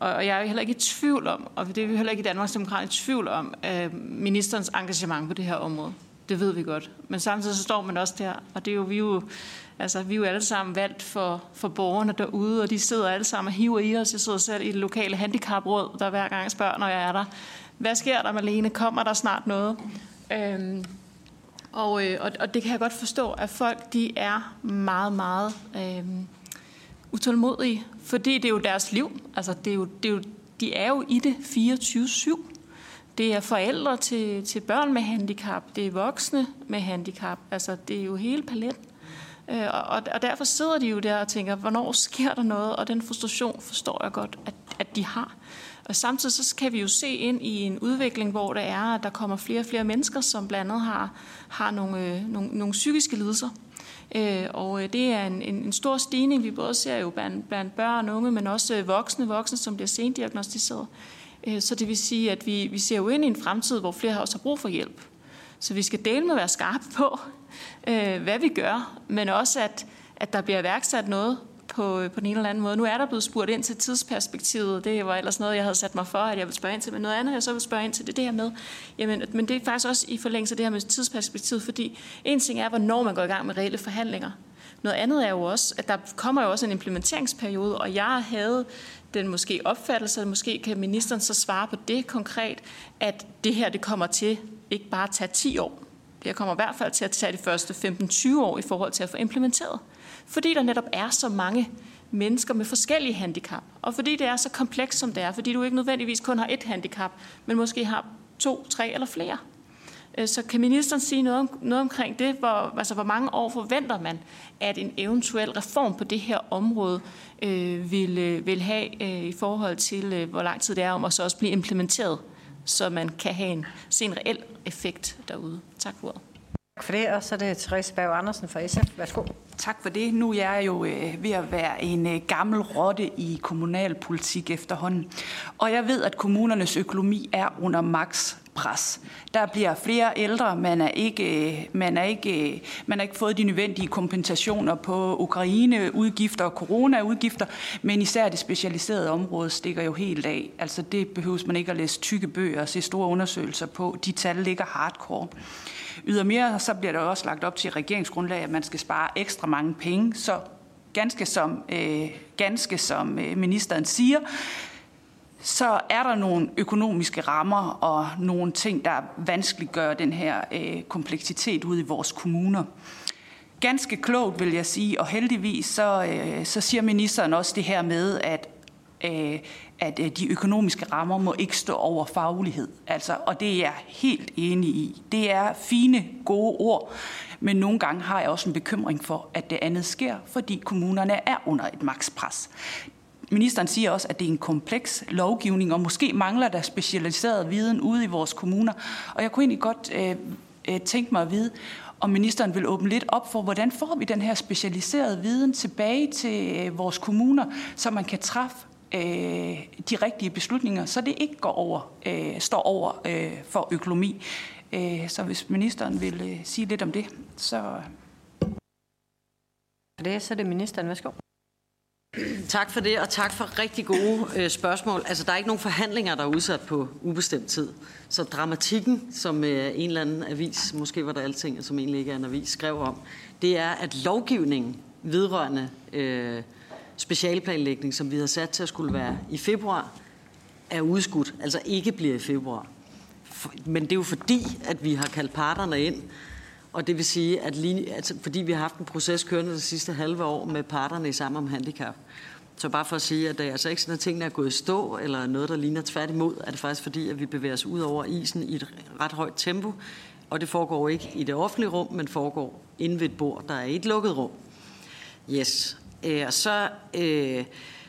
og jeg er heller ikke i tvivl om, og det er vi heller ikke i Danmarks Demokrat i tvivl om, øh, ministerens engagement på det her område. Det ved vi godt. Men samtidig så står man også der, og det er jo, vi er jo, altså, vi er jo alle sammen valgt for, for borgerne derude, og de sidder alle sammen og hiver i os. Jeg sidder selv i det lokale handicapråd, der hver gang spørger, når jeg er der. Hvad sker der, Malene? Kommer der snart noget? Øhm, og, øh, og, og det kan jeg godt forstå, at folk de er meget, meget øh, utålmodige, fordi det er jo deres liv. Altså, det er jo, det er jo, de er jo i det 24-7. Det er forældre til, til børn med handicap, det er voksne med handicap. Altså, det er jo hele paletten. Øh, og, og derfor sidder de jo der og tænker, hvornår sker der noget? Og den frustration forstår jeg godt, at, at de har. Og samtidig så kan vi jo se ind i en udvikling, hvor der er, at der kommer flere og flere mennesker, som blandt andet har, har nogle, øh, nogle, nogle psykiske lidelser. Øh, og øh, det er en, en, en stor stigning, vi både ser jo blandt, blandt børn og unge, men også øh, voksne, voksne, som bliver sendiagnostiseret. Øh, så det vil sige, at vi, vi ser jo ind i en fremtid, hvor flere også har brug for hjælp. Så vi skal dele med at være skarpe på, øh, hvad vi gør, men også at, at der bliver værksat noget på, på den ene eller anden måde. Nu er der blevet spurgt ind til tidsperspektivet. Det var ellers noget, jeg havde sat mig for, at jeg ville spørge ind til. Men noget andet, jeg så vil spørge ind til, det er det her med. Jamen, men det er faktisk også i forlængelse af det her med tidsperspektivet, fordi en ting er, hvornår man går i gang med reelle forhandlinger. Noget andet er jo også, at der kommer jo også en implementeringsperiode, og jeg havde den måske opfattelse, at måske kan ministeren så svare på det konkret, at det her det kommer til ikke bare at tage 10 år. Det kommer i hvert fald til at tage de første 15-20 år i forhold til at få implementeret. Fordi der netop er så mange mennesker med forskellige handicap, og fordi det er så komplekst, som det er, fordi du ikke nødvendigvis kun har et handicap, men måske har to, tre eller flere. Øh, så kan ministeren sige noget, om, noget omkring det? Hvor, altså, hvor mange år forventer man, at en eventuel reform på det her område øh, vil, øh, vil have øh, i forhold til, øh, hvor lang tid det er om at så også blive implementeret, så man kan have en, se en reel effekt derude? Tak for ordet. Tak for det, og så er det Therese Berg Andersen fra SF. Værsgo. Tak for det. Nu er jeg jo øh, ved at være en øh, gammel rotte i kommunalpolitik efterhånden. Og jeg ved, at kommunernes økonomi er under maks pres. Der bliver flere ældre, man er ikke, øh, man er ikke, øh, man har ikke fået de nødvendige kompensationer på Ukraine-udgifter og corona-udgifter, men især det specialiserede område stikker jo helt af. Altså det behøves man ikke at læse tykke bøger og se store undersøgelser på. De tal ligger hardcore. Ydermere så bliver der også lagt op til regeringsgrundlag, at man skal spare ekstra mange penge, så ganske som, øh, ganske som øh, ministeren siger, så er der nogle økonomiske rammer og nogle ting, der vanskeligt gør den her øh, kompleksitet ude i vores kommuner. Ganske klogt vil jeg sige, og heldigvis så, øh, så siger ministeren også det her med, at øh, at øh, de økonomiske rammer må ikke stå over faglighed. Altså, og det er jeg helt enig i. Det er fine, gode ord, men nogle gange har jeg også en bekymring for, at det andet sker, fordi kommunerne er under et makspres. Ministeren siger også, at det er en kompleks lovgivning, og måske mangler der specialiseret viden ude i vores kommuner. Og jeg kunne egentlig godt øh, øh, tænke mig at vide, om ministeren vil åbne lidt op for, hvordan får vi den her specialiserede viden tilbage til øh, vores kommuner, så man kan træffe øh, de rigtige beslutninger, så det ikke går over, øh, står over øh, for økonomi. Øh, så hvis ministeren vil øh, sige lidt om det, så... For det, så er det ministeren. Værsgo. Tak for det, og tak for rigtig gode øh, spørgsmål. Altså, der er ikke nogen forhandlinger, der er udsat på ubestemt tid. Så dramatikken, som øh, en eller anden avis, måske var der alting, som egentlig ikke er en avis, skrev om, det er, at lovgivningen vedrørende øh, specialplanlægning, som vi havde sat til at skulle være i februar, er udskudt, altså ikke bliver i februar. Men det er jo fordi, at vi har kaldt parterne ind, og det vil sige, at lige, altså, fordi vi har haft en proces kørende det sidste halve år med parterne i sammen om handicap. Så bare for at sige, at det er altså ikke sådan, at tingene er gået i stå, eller noget, der ligner tværtimod, er det faktisk fordi, at vi bevæger os ud over isen i et ret højt tempo, og det foregår ikke i det offentlige rum, men foregår inde ved et bord, der er i et lukket rum. Yes. Øh, og så øh,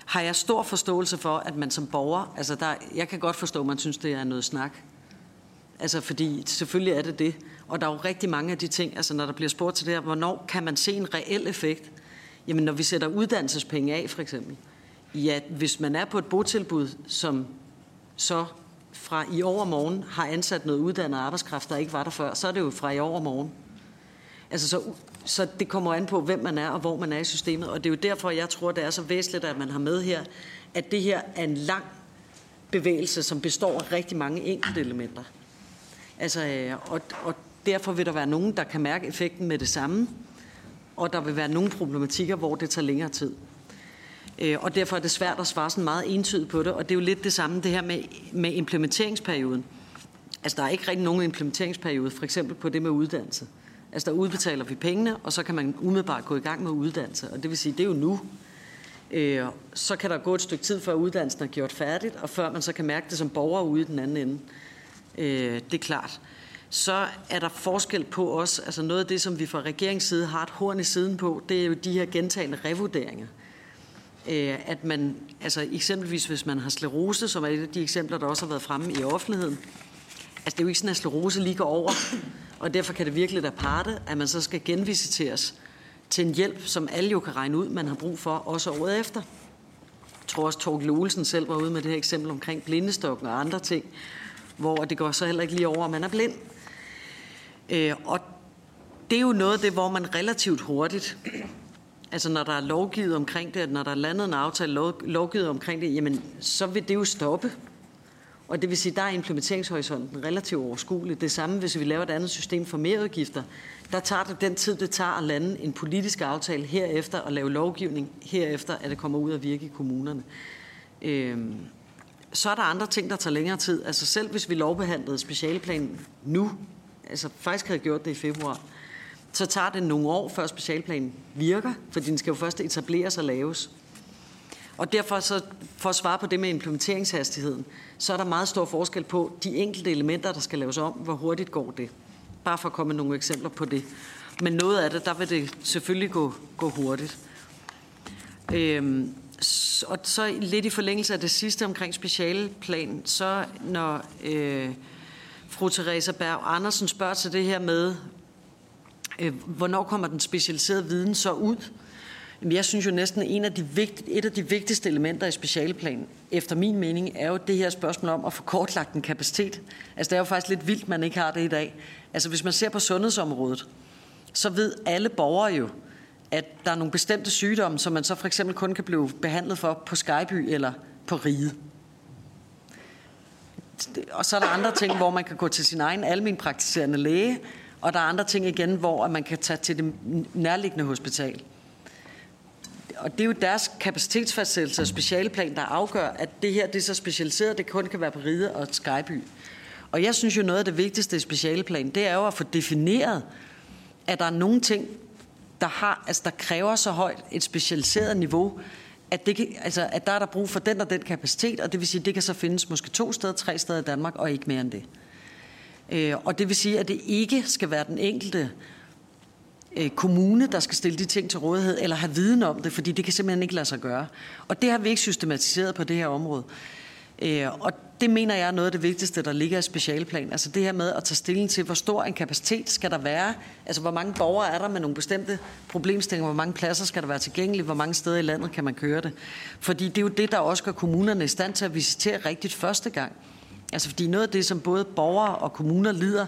har jeg stor forståelse for, at man som borger, altså der, jeg kan godt forstå, at man synes, det er noget snak. Altså fordi selvfølgelig er det det. Og der er jo rigtig mange af de ting, altså når der bliver spurgt til det her, hvornår kan man se en reel effekt? Jamen når vi sætter uddannelsespenge af for eksempel. Ja, hvis man er på et botilbud, som så fra i overmorgen har ansat noget uddannet arbejdskraft, der ikke var der før, så er det jo fra i overmorgen. Altså så så det kommer an på, hvem man er og hvor man er i systemet. Og det er jo derfor, jeg tror, det er så væsentligt, at man har med her, at det her er en lang bevægelse, som består af rigtig mange enkelte elementer. Altså, øh, og, og derfor vil der være nogen, der kan mærke effekten med det samme, og der vil være nogle problematikker, hvor det tager længere tid. Øh, og derfor er det svært at svare sådan meget entydigt på det, og det er jo lidt det samme det her med, med implementeringsperioden. Altså, der er ikke rigtig nogen implementeringsperiode, for eksempel på det med uddannelse. Altså der udbetaler vi pengene, og så kan man umiddelbart gå i gang med uddannelse. Og det vil sige, det er jo nu. Øh, så kan der gå et stykke tid, før uddannelsen er gjort færdigt, og før man så kan mærke det som borger ude i den anden ende. Øh, det er klart. Så er der forskel på os. Altså noget af det, som vi fra regeringssiden har et horn i siden på, det er jo de her gentagende revurderinger. øh, at man, altså eksempelvis hvis man har sklerose, som er et af de eksempler, der også har været fremme i offentligheden, altså det er jo ikke sådan, at sklerose lige går over, og derfor kan det virkelig da parte, at man så skal genvisiteres til en hjælp, som alle jo kan regne ud, man har brug for, også året efter. Jeg tror også, Torgild Olsen selv var ude med det her eksempel omkring blindestokken og andre ting, hvor det går så heller ikke lige over, at man er blind. Øh, og det er jo noget af det, hvor man relativt hurtigt, altså når der er lovgivet omkring det, når der er landet en aftale lovgivet omkring det, jamen så vil det jo stoppe. Og det vil sige, der er implementeringshorisonten relativt overskuelig. Det samme, hvis vi laver et andet system for merudgifter, der tager det den tid, det tager at lande en politisk aftale herefter og lave lovgivning herefter, at det kommer ud at virke i kommunerne. Øhm, så er der andre ting, der tager længere tid. Altså selv hvis vi lovbehandlede specialplanen nu, altså faktisk havde gjort det i februar, så tager det nogle år, før specialplanen virker, for den skal jo først etableres og laves. Og derfor, så, for at svare på det med implementeringshastigheden, så er der meget stor forskel på de enkelte elementer, der skal laves om, hvor hurtigt går det. Bare for at komme med nogle eksempler på det. Men noget af det, der vil det selvfølgelig gå, gå hurtigt. Øhm, og så lidt i forlængelse af det sidste omkring specialplan, så når øh, fru Theresa Berg Andersen spørger til det her med, øh, hvornår kommer den specialiserede viden så ud? Jamen, jeg synes jo næsten, en af de vigtig, et af de vigtigste elementer i specialplanen, efter min mening, er jo det her spørgsmål om at få kortlagt en kapacitet. Altså det er jo faktisk lidt vildt, man ikke har det i dag. Altså hvis man ser på sundhedsområdet, så ved alle borgere jo, at der er nogle bestemte sygdomme, som man så for eksempel kun kan blive behandlet for på Skyby eller på Rige. Og så er der andre ting, hvor man kan gå til sin egen almen praktiserende læge, og der er andre ting igen, hvor man kan tage til det nærliggende hospital. Og det er jo deres kapacitetsfastsættelse og specialeplan, der afgør, at det her det er så specialiseret, det kun kan være på Ride og Skyby. Og jeg synes jo, noget af det vigtigste i specialeplan, det er jo at få defineret, at der er nogle ting, der, har, altså der kræver så højt et specialiseret niveau, at, det kan, altså, at der er der brug for den og den kapacitet, og det vil sige, at det kan så findes måske to steder, tre steder i Danmark, og ikke mere end det. Øh, og det vil sige, at det ikke skal være den enkelte Øh, kommune, der skal stille de ting til rådighed, eller have viden om det, fordi det kan simpelthen ikke lade sig gøre. Og det har vi ikke systematiseret på det her område. Øh, og det mener jeg er noget af det vigtigste, der ligger i specialplan. Altså det her med at tage stilling til, hvor stor en kapacitet skal der være. Altså hvor mange borgere er der med nogle bestemte problemstillinger, hvor mange pladser skal der være tilgængelige, hvor mange steder i landet kan man køre det. Fordi det er jo det, der også gør kommunerne i stand til at visitere rigtigt første gang. Altså fordi noget af det, som både borgere og kommuner lider,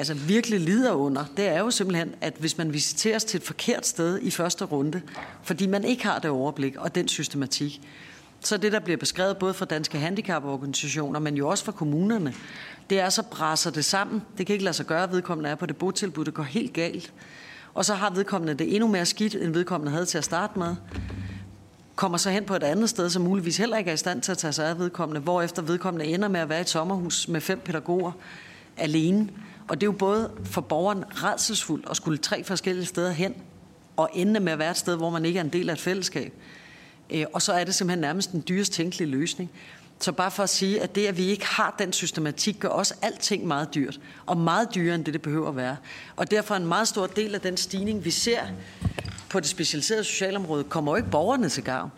altså virkelig lider under, det er jo simpelthen, at hvis man visiteres til et forkert sted i første runde, fordi man ikke har det overblik og den systematik, så det, der bliver beskrevet både fra danske handicaporganisationer, men jo også fra kommunerne, det er så brasser det sammen. Det kan ikke lade sig gøre, at vedkommende er på det botilbud, det går helt galt. Og så har vedkommende det endnu mere skidt, end vedkommende havde til at starte med. Kommer så hen på et andet sted, som muligvis heller ikke er i stand til at tage sig af vedkommende, hvorefter vedkommende ender med at være i et sommerhus med fem pædagoger alene. Og det er jo både for borgeren redselsfuldt at skulle tre forskellige steder hen, og ende med at være et sted, hvor man ikke er en del af et fællesskab. Øh, og så er det simpelthen nærmest den dyrest tænkelige løsning. Så bare for at sige, at det, at vi ikke har den systematik, gør også alting meget dyrt. Og meget dyrere, end det, det behøver at være. Og derfor en meget stor del af den stigning, vi ser på det specialiserede socialområde, kommer jo ikke borgerne til gavn.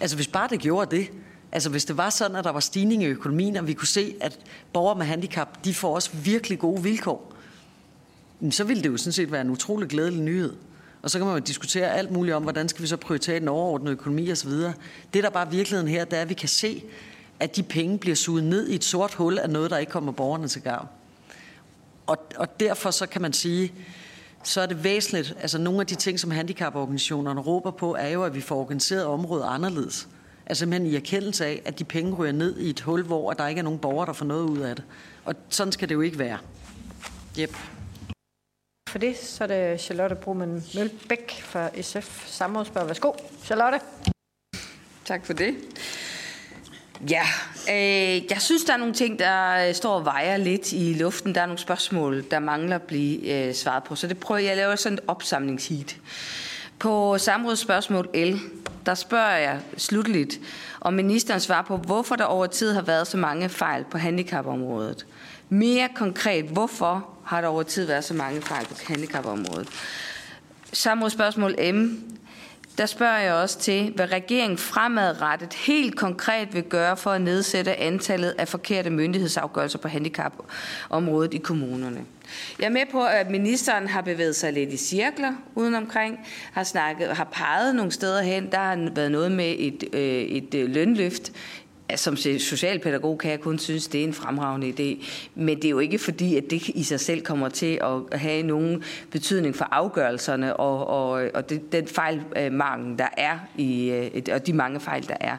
Altså hvis bare det gjorde det, Altså hvis det var sådan, at der var stigning i økonomien, og vi kunne se, at borgere med handicap, de får også virkelig gode vilkår, så ville det jo sådan set være en utrolig glædelig nyhed. Og så kan man jo diskutere alt muligt om, hvordan skal vi så prioritere den overordnede økonomi osv. Det, der bare er virkeligheden her, det er, at vi kan se, at de penge bliver suget ned i et sort hul af noget, der ikke kommer borgerne til gavn. Og, og derfor så kan man sige, så er det væsentligt, altså nogle af de ting, som handicaporganisationerne råber på, er jo, at vi får organiseret området anderledes. Altså men i erkendelse af, at de penge ryger ned i et hul, hvor der ikke er nogen borgere, der får noget ud af det. Og sådan skal det jo ikke være. Yep. For det, så er det Charlotte Brumann Mølbæk fra SF Samrådsbørg. Værsgo, Charlotte. Tak for det. Ja, øh, jeg synes, der er nogle ting, der øh, står og vejer lidt i luften. Der er nogle spørgsmål, der mangler at blive øh, svaret på. Så det prøver jeg at lave sådan et opsamlingsheat. På samrådsspørgsmål L, der spørger jeg slutligt, om ministeren svarer på, hvorfor der over tid har været så mange fejl på handicapområdet. Mere konkret, hvorfor har der over tid været så mange fejl på handicapområdet? Samrådsspørgsmål M, der spørger jeg også til, hvad regeringen fremadrettet helt konkret vil gøre for at nedsætte antallet af forkerte myndighedsafgørelser på handicapområdet i kommunerne. Jeg er med på, at ministeren har bevæget sig lidt i cirkler udenomkring, har, snakket, har peget nogle steder hen. Der har været noget med et, øh, et lønlyft lønløft som socialpædagog kan jeg kun synes, det er en fremragende idé. Men det er jo ikke fordi, at det i sig selv kommer til at have nogen betydning for afgørelserne og, og, og det, den fejlmangel, der er i, øh, og de mange fejl, der er.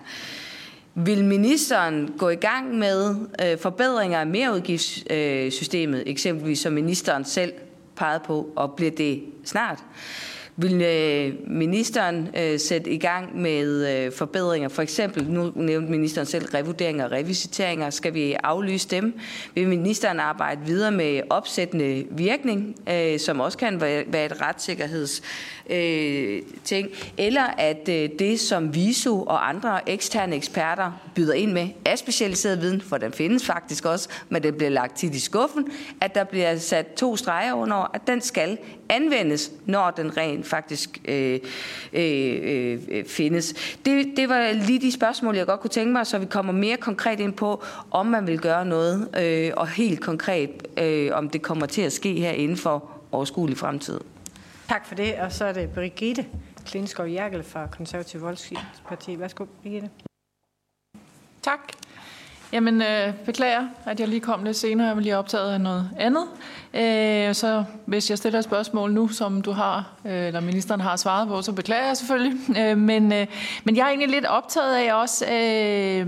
Vil ministeren gå i gang med øh, forbedringer af merudgiftssystemet, eksempelvis som ministeren selv pegede på, og bliver det snart? Vil øh, ministeren øh, sætte i gang med øh, forbedringer? For eksempel, nu nævnte ministeren selv revurderinger og revisiteringer. Skal vi aflyse dem? Vil ministeren arbejde videre med opsættende virkning, som også kan være et retssikkerheds ting, eller at det, som VISO og andre eksterne eksperter byder ind med, er specialiseret viden, for den findes faktisk også, men det bliver lagt tit i skuffen, at der bliver sat to streger under, at den skal anvendes, når den rent faktisk øh, øh, øh, findes. Det, det var lige de spørgsmål, jeg godt kunne tænke mig, så vi kommer mere konkret ind på, om man vil gøre noget, øh, og helt konkret, øh, om det kommer til at ske her inden for overskuelig fremtid. Tak for det, og så er det Brigitte Klinskov Jerkel fra Konservativ Voldsparti. Værsgo, Brigitte. Tak. Jamen, øh, beklager, at jeg lige kom lidt senere. Jeg var lige optaget af noget andet. Øh, så hvis jeg stiller et spørgsmål nu, som du har, øh, eller ministeren har svaret på, så beklager jeg selvfølgelig. Øh, men, øh, men jeg er egentlig lidt optaget af også øh,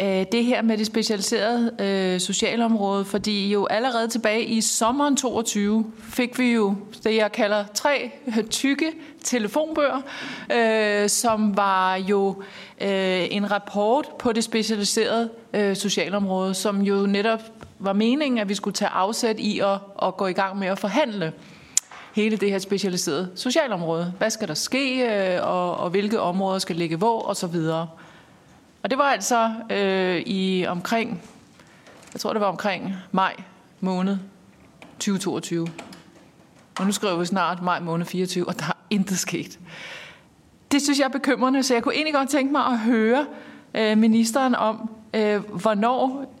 Øh, det her med det specialiserede øh, socialområde, fordi jo allerede tilbage i sommeren 22 fik vi jo det, jeg kalder tre tykke telefonbøger, øh, som var jo øh, en rapport på det specialiserede øh, socialområde, som jo netop var meningen, at vi skulle tage afsæt i at, at gå i gang med at forhandle hele det her specialiserede socialområde. Hvad skal der ske, øh, og, og hvilke områder skal ligge hvor, og så videre. Og det var altså øh, i omkring, jeg tror det var omkring maj måned 2022. Og nu skriver vi snart maj måned 24, og der er intet sket. Det synes jeg er bekymrende, så jeg kunne egentlig godt tænke mig at høre øh, ministeren om, øh, hvornår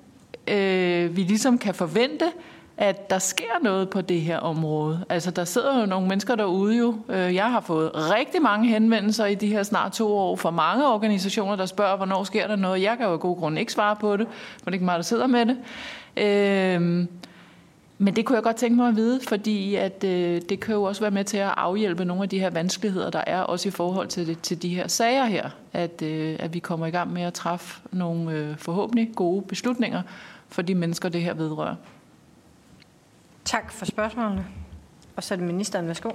øh, vi ligesom kan forvente, at der sker noget på det her område. Altså, der sidder jo nogle mennesker derude jo. Øh, jeg har fået rigtig mange henvendelser i de her snart to år fra mange organisationer, der spørger, hvornår sker der noget. Jeg kan jo af god grund ikke svare på det, for det er ikke mig, der sidder med det. Øhm, men det kunne jeg godt tænke mig at vide, fordi at, øh, det kan jo også være med til at afhjælpe nogle af de her vanskeligheder, der er, også i forhold til, det, til de her sager her. At, øh, at vi kommer i gang med at træffe nogle øh, forhåbentlig gode beslutninger for de mennesker, det her vedrører. Tak for spørgsmålene. Og så er det ministeren. Værsgo.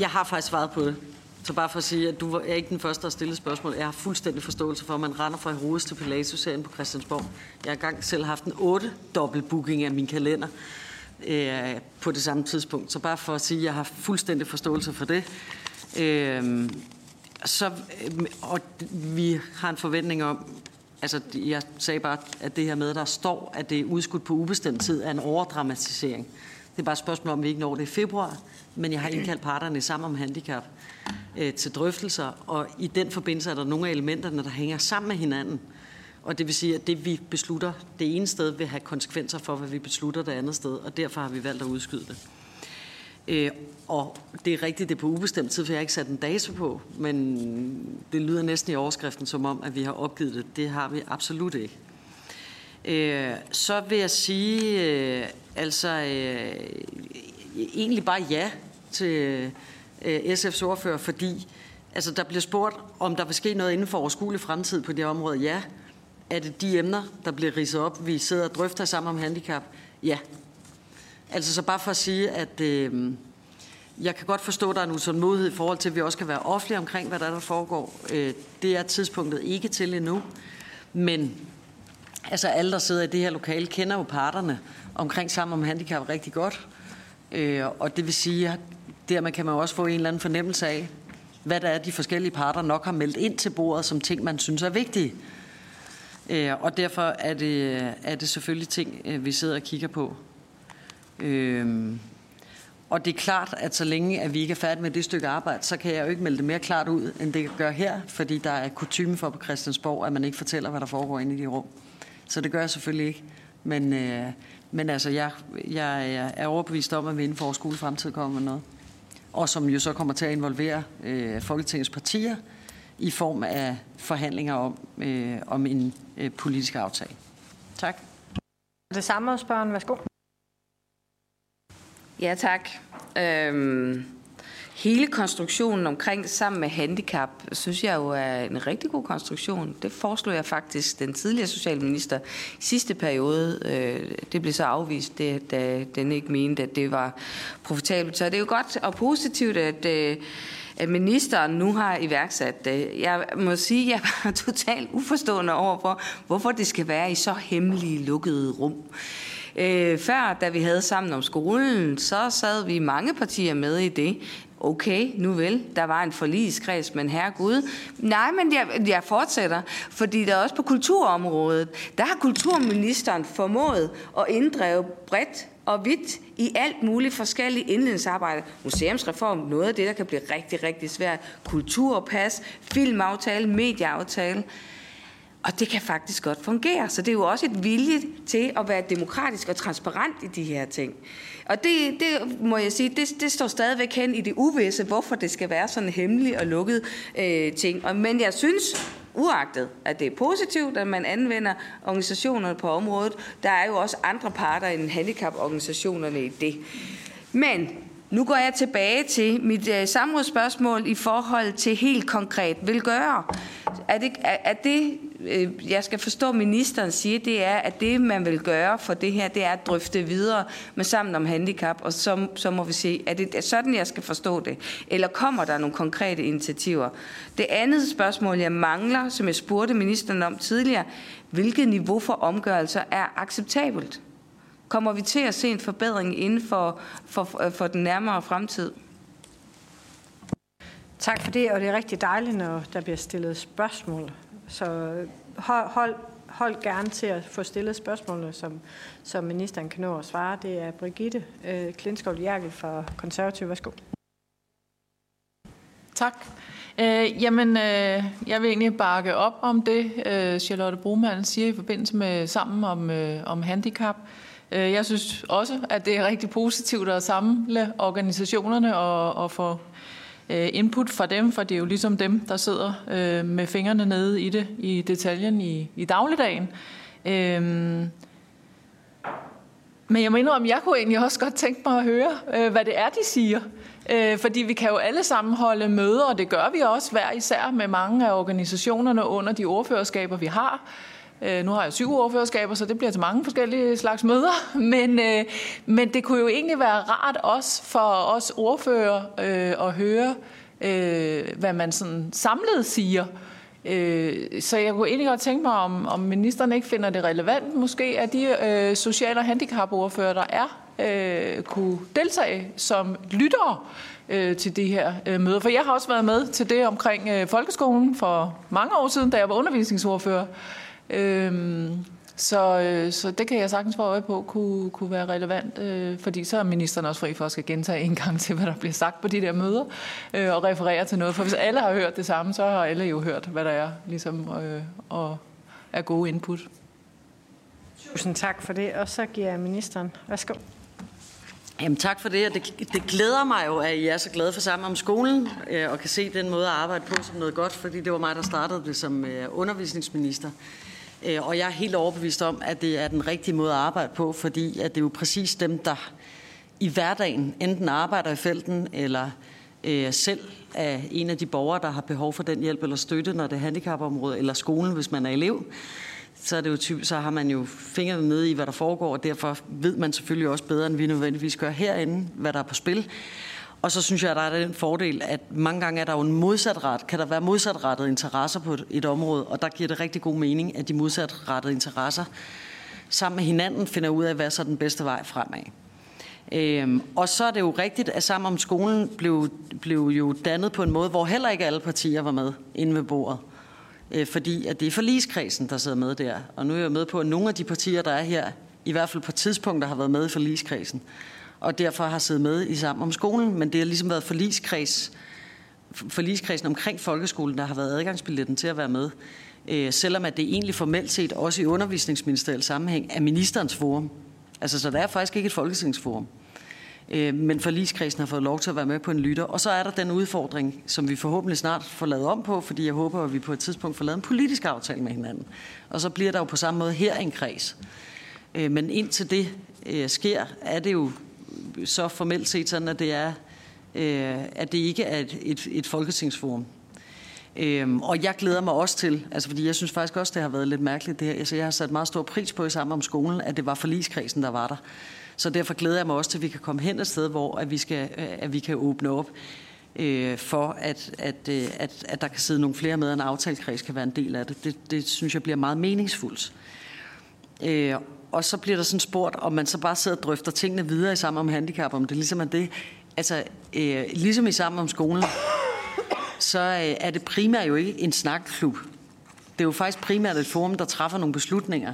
Jeg har faktisk svaret på det. Så bare for at sige, at du er ikke den første, der har stillet spørgsmål. Jeg har fuldstændig forståelse for, at man render fra Herodes til Pilatus herinde på Christiansborg. Jeg har engang selv haft en otte dobbelt booking af min kalender øh, på det samme tidspunkt. Så bare for at sige, at jeg har fuldstændig forståelse for det. Øh, så, øh, og vi har en forventning om, Altså, jeg sagde bare, at det her med, der står, at det er udskudt på ubestemt tid, er en overdramatisering. Det er bare et spørgsmål om, vi ikke når det i februar, men jeg har indkaldt parterne sammen om handicap øh, til drøftelser, og i den forbindelse er der nogle af elementerne, der hænger sammen med hinanden. Og det vil sige, at det vi beslutter det ene sted, vil have konsekvenser for, hvad vi beslutter det andet sted, og derfor har vi valgt at udskyde det. Øh, og det er rigtigt, det er på ubestemt tid, for jeg har ikke sat en dato på, men det lyder næsten i overskriften som om, at vi har opgivet det. Det har vi absolut ikke. Øh, så vil jeg sige, øh, altså øh, e-, egentlig bare ja til øh, SF's ordfører, fordi altså, der bliver spurgt, om der vil ske noget inden for overskuelig fremtid på det område. Ja. Er det de emner, der bliver ridset op, vi sidder og drøfter sammen om handicap? Ja, Altså så bare for at sige, at øh, jeg kan godt forstå, at der er en utålmodighed i forhold til, at vi også kan være offentlige omkring, hvad der, er, der foregår. Øh, det er tidspunktet ikke til endnu. Men altså alle, der sidder i det her lokale, kender jo parterne omkring sammen om handicap rigtig godt. Øh, og det vil sige, at dermed kan man også få en eller anden fornemmelse af, hvad der er, de forskellige parter nok har meldt ind til bordet som ting, man synes er vigtige. Øh, og derfor er det, er det selvfølgelig ting, øh, vi sidder og kigger på. Øhm, Og det er klart, at så længe at vi ikke er færdige med det stykke arbejde, så kan jeg jo ikke melde det mere klart ud, end det gør her, fordi der er kutume for på Christiansborg, at man ikke fortæller, hvad der foregår inde i de rum. Så det gør jeg selvfølgelig ikke. Men, øh, men altså, jeg, jeg, jeg er overbevist om, at vi inden for skole fremtid kommer med noget. Og som jo så kommer til at involvere øh, Folketingets partier i form af forhandlinger om, øh, om en øh, politisk aftale. Tak. Det samme spørgsmål. Værsgo. Ja, tak. Øhm, hele konstruktionen omkring sammen med handicap, synes jeg jo er en rigtig god konstruktion. Det foreslog jeg faktisk den tidligere socialminister i sidste periode. Øh, det blev så afvist, det, da den ikke mente, at det var profitabelt. Så det er jo godt og positivt, at øh, at ministeren nu har iværksat det. Jeg må sige, at jeg var totalt uforstående overfor, hvorfor det skal være i så hemmelige, lukkede rum. Øh, før, da vi havde sammen om skolen, så sad vi mange partier med i det. Okay, nu vel, der var en forligskreds, men herre Gud. Nej, men jeg, jeg fortsætter, fordi der også på kulturområdet, der har kulturministeren formået at inddrive bredt og vidt i alt muligt forskellige indledningsarbejde. Museumsreform, noget af det, der kan blive rigtig, rigtig svært. Kulturpas, filmaftale, medieaftale. Og det kan faktisk godt fungere. Så det er jo også et vilje til at være demokratisk og transparent i de her ting. Og det, det må jeg sige, det, det står stadigvæk hen i det uvisse, hvorfor det skal være sådan en hemmelig og lukket øh, ting. Og, men jeg synes, uagtet at det er positivt, at man anvender organisationerne på området, der er jo også andre parter end handicaporganisationerne i det. Men nu går jeg tilbage til mit øh, samrådsspørgsmål i forhold til helt konkret vil gøre. Er det, er, er det øh, jeg skal forstå, ministeren siger, det er, at det, man vil gøre for det her, det er at drøfte videre med sammen om handicap, og så, så må vi se, er det sådan, jeg skal forstå det? Eller kommer der nogle konkrete initiativer? Det andet spørgsmål, jeg mangler, som jeg spurgte ministeren om tidligere, hvilket niveau for omgørelser er acceptabelt? Kommer vi til at se en forbedring inden for, for, for den nærmere fremtid? Tak for det, og det er rigtig dejligt, når der bliver stillet spørgsmål. Så hold, hold, hold gerne til at få stillet spørgsmålene, som, som ministeren kan nå at svare. Det er Brigitte øh, Klinskov Jerkel fra Konservativ. Værsgo. Tak. Øh, jamen, øh, jeg vil egentlig bakke op om det, øh, Charlotte Broman siger i forbindelse med sammen om, øh, om handicap. Øh, Øh, jeg synes også, at det er rigtig positivt at samle organisationerne og, og få øh, input fra dem, for det er jo ligesom dem, der sidder øh, med fingrene nede i det, i detaljen i, i dagligdagen. Men jeg må indrømme, jeg kunne egentlig også godt tænke mig at høre, hvad det er, de siger. Fordi vi kan jo alle sammen holde møder, og det gør vi også hver især med mange af organisationerne under de ordførerskaber, vi har. Øh, nu har jeg syv ordførerskaber, så det bliver til mange forskellige slags møder. Men, øh, men det kunne jo egentlig være rart også for os ordfører øh, at høre, øh, hvad man sådan samlet siger. Øh, så jeg kunne egentlig godt tænke mig, om, om ministeren ikke finder det relevant, måske at de øh, sociale og handicapordfører, der er, øh, kunne deltage som lyttere øh, til de her øh, møder. For jeg har også været med til det omkring øh, folkeskolen for mange år siden, da jeg var undervisningsordfører. Øhm, så, øh, så det kan jeg sagtens få øje på kunne, kunne være relevant, øh, fordi så er ministeren også fri for at skal gentage en gang til, hvad der bliver sagt på de der møder, øh, og referere til noget. For hvis alle har hørt det samme, så har alle jo hørt, hvad der er, ligesom, øh, og er gode input. Tusind tak for det, og så giver jeg ministeren. Værsgo. Jamen tak for det, og det, det glæder mig jo, at I er så glade for sammen om skolen, øh, og kan se den måde at arbejde på som noget godt, fordi det var mig, der startede det som øh, undervisningsminister. Øh, og jeg er helt overbevist om, at det er den rigtige måde at arbejde på, fordi at det er jo præcis dem, der i hverdagen enten arbejder i felten, eller øh, selv er en af de borgere, der har behov for den hjælp eller støtte, når det er handicapområdet, eller skolen, hvis man er elev, så, er det jo typ, så har man jo fingrene med i, hvad der foregår, og derfor ved man selvfølgelig også bedre, end vi nødvendigvis gør herinde, hvad der er på spil. Og så synes jeg, at der er den fordel, at mange gange er der jo en modsatret, kan der være modsatrettede interesser på et område, og der giver det rigtig god mening, at de modsatrettede interesser sammen med hinanden finder ud af, hvad så er den bedste vej fremad. Øhm, og så er det jo rigtigt, at Sammen om skolen blev, blev jo dannet på en måde, hvor heller ikke alle partier var med inde ved bordet. Øh, fordi at det er forligskredsen, der sidder med der. Og nu er jeg med på, at nogle af de partier, der er her, i hvert fald på tidspunkter har været med i forligskredsen og derfor har siddet med i sammen om skolen, men det har ligesom været forligskreds, forligskredsen omkring folkeskolen, der har været adgangsbilletten til at være med. Øh, selvom at det egentlig formelt set også i undervisningsministeriets sammenhæng er ministerens forum. Altså, så der er faktisk ikke et folketingsforum. Øh, men forligskredsen har fået lov til at være med på en lytter. Og så er der den udfordring, som vi forhåbentlig snart får lavet om på, fordi jeg håber, at vi på et tidspunkt får lavet en politisk aftale med hinanden. Og så bliver der jo på samme måde her en kreds. Øh, men indtil det øh, sker, er det jo så formelt set sådan, at det er øh, at det ikke er et, et, et folketingsforum. Øhm, og jeg glæder mig også til, altså fordi jeg synes faktisk også, det har været lidt mærkeligt det her. Altså jeg har sat meget stor pris på i sammen om skolen, at det var forligskredsen, der var der. Så derfor glæder jeg mig også til, at vi kan komme hen et sted, hvor at vi, skal, øh, at vi kan åbne op øh, for, at, at, øh, at, at der kan sidde nogle flere med, og en aftalekreds kan være en del af det. Det, det synes jeg bliver meget meningsfuldt. Øh, og så bliver der sådan spurgt, om man så bare sidder og drøfter tingene videre i sammen om handicap, om det ligesom er det. Altså, øh, ligesom i sammen om skolen, så øh, er det primært jo ikke en snakklub. Det er jo faktisk primært et forum, der træffer nogle beslutninger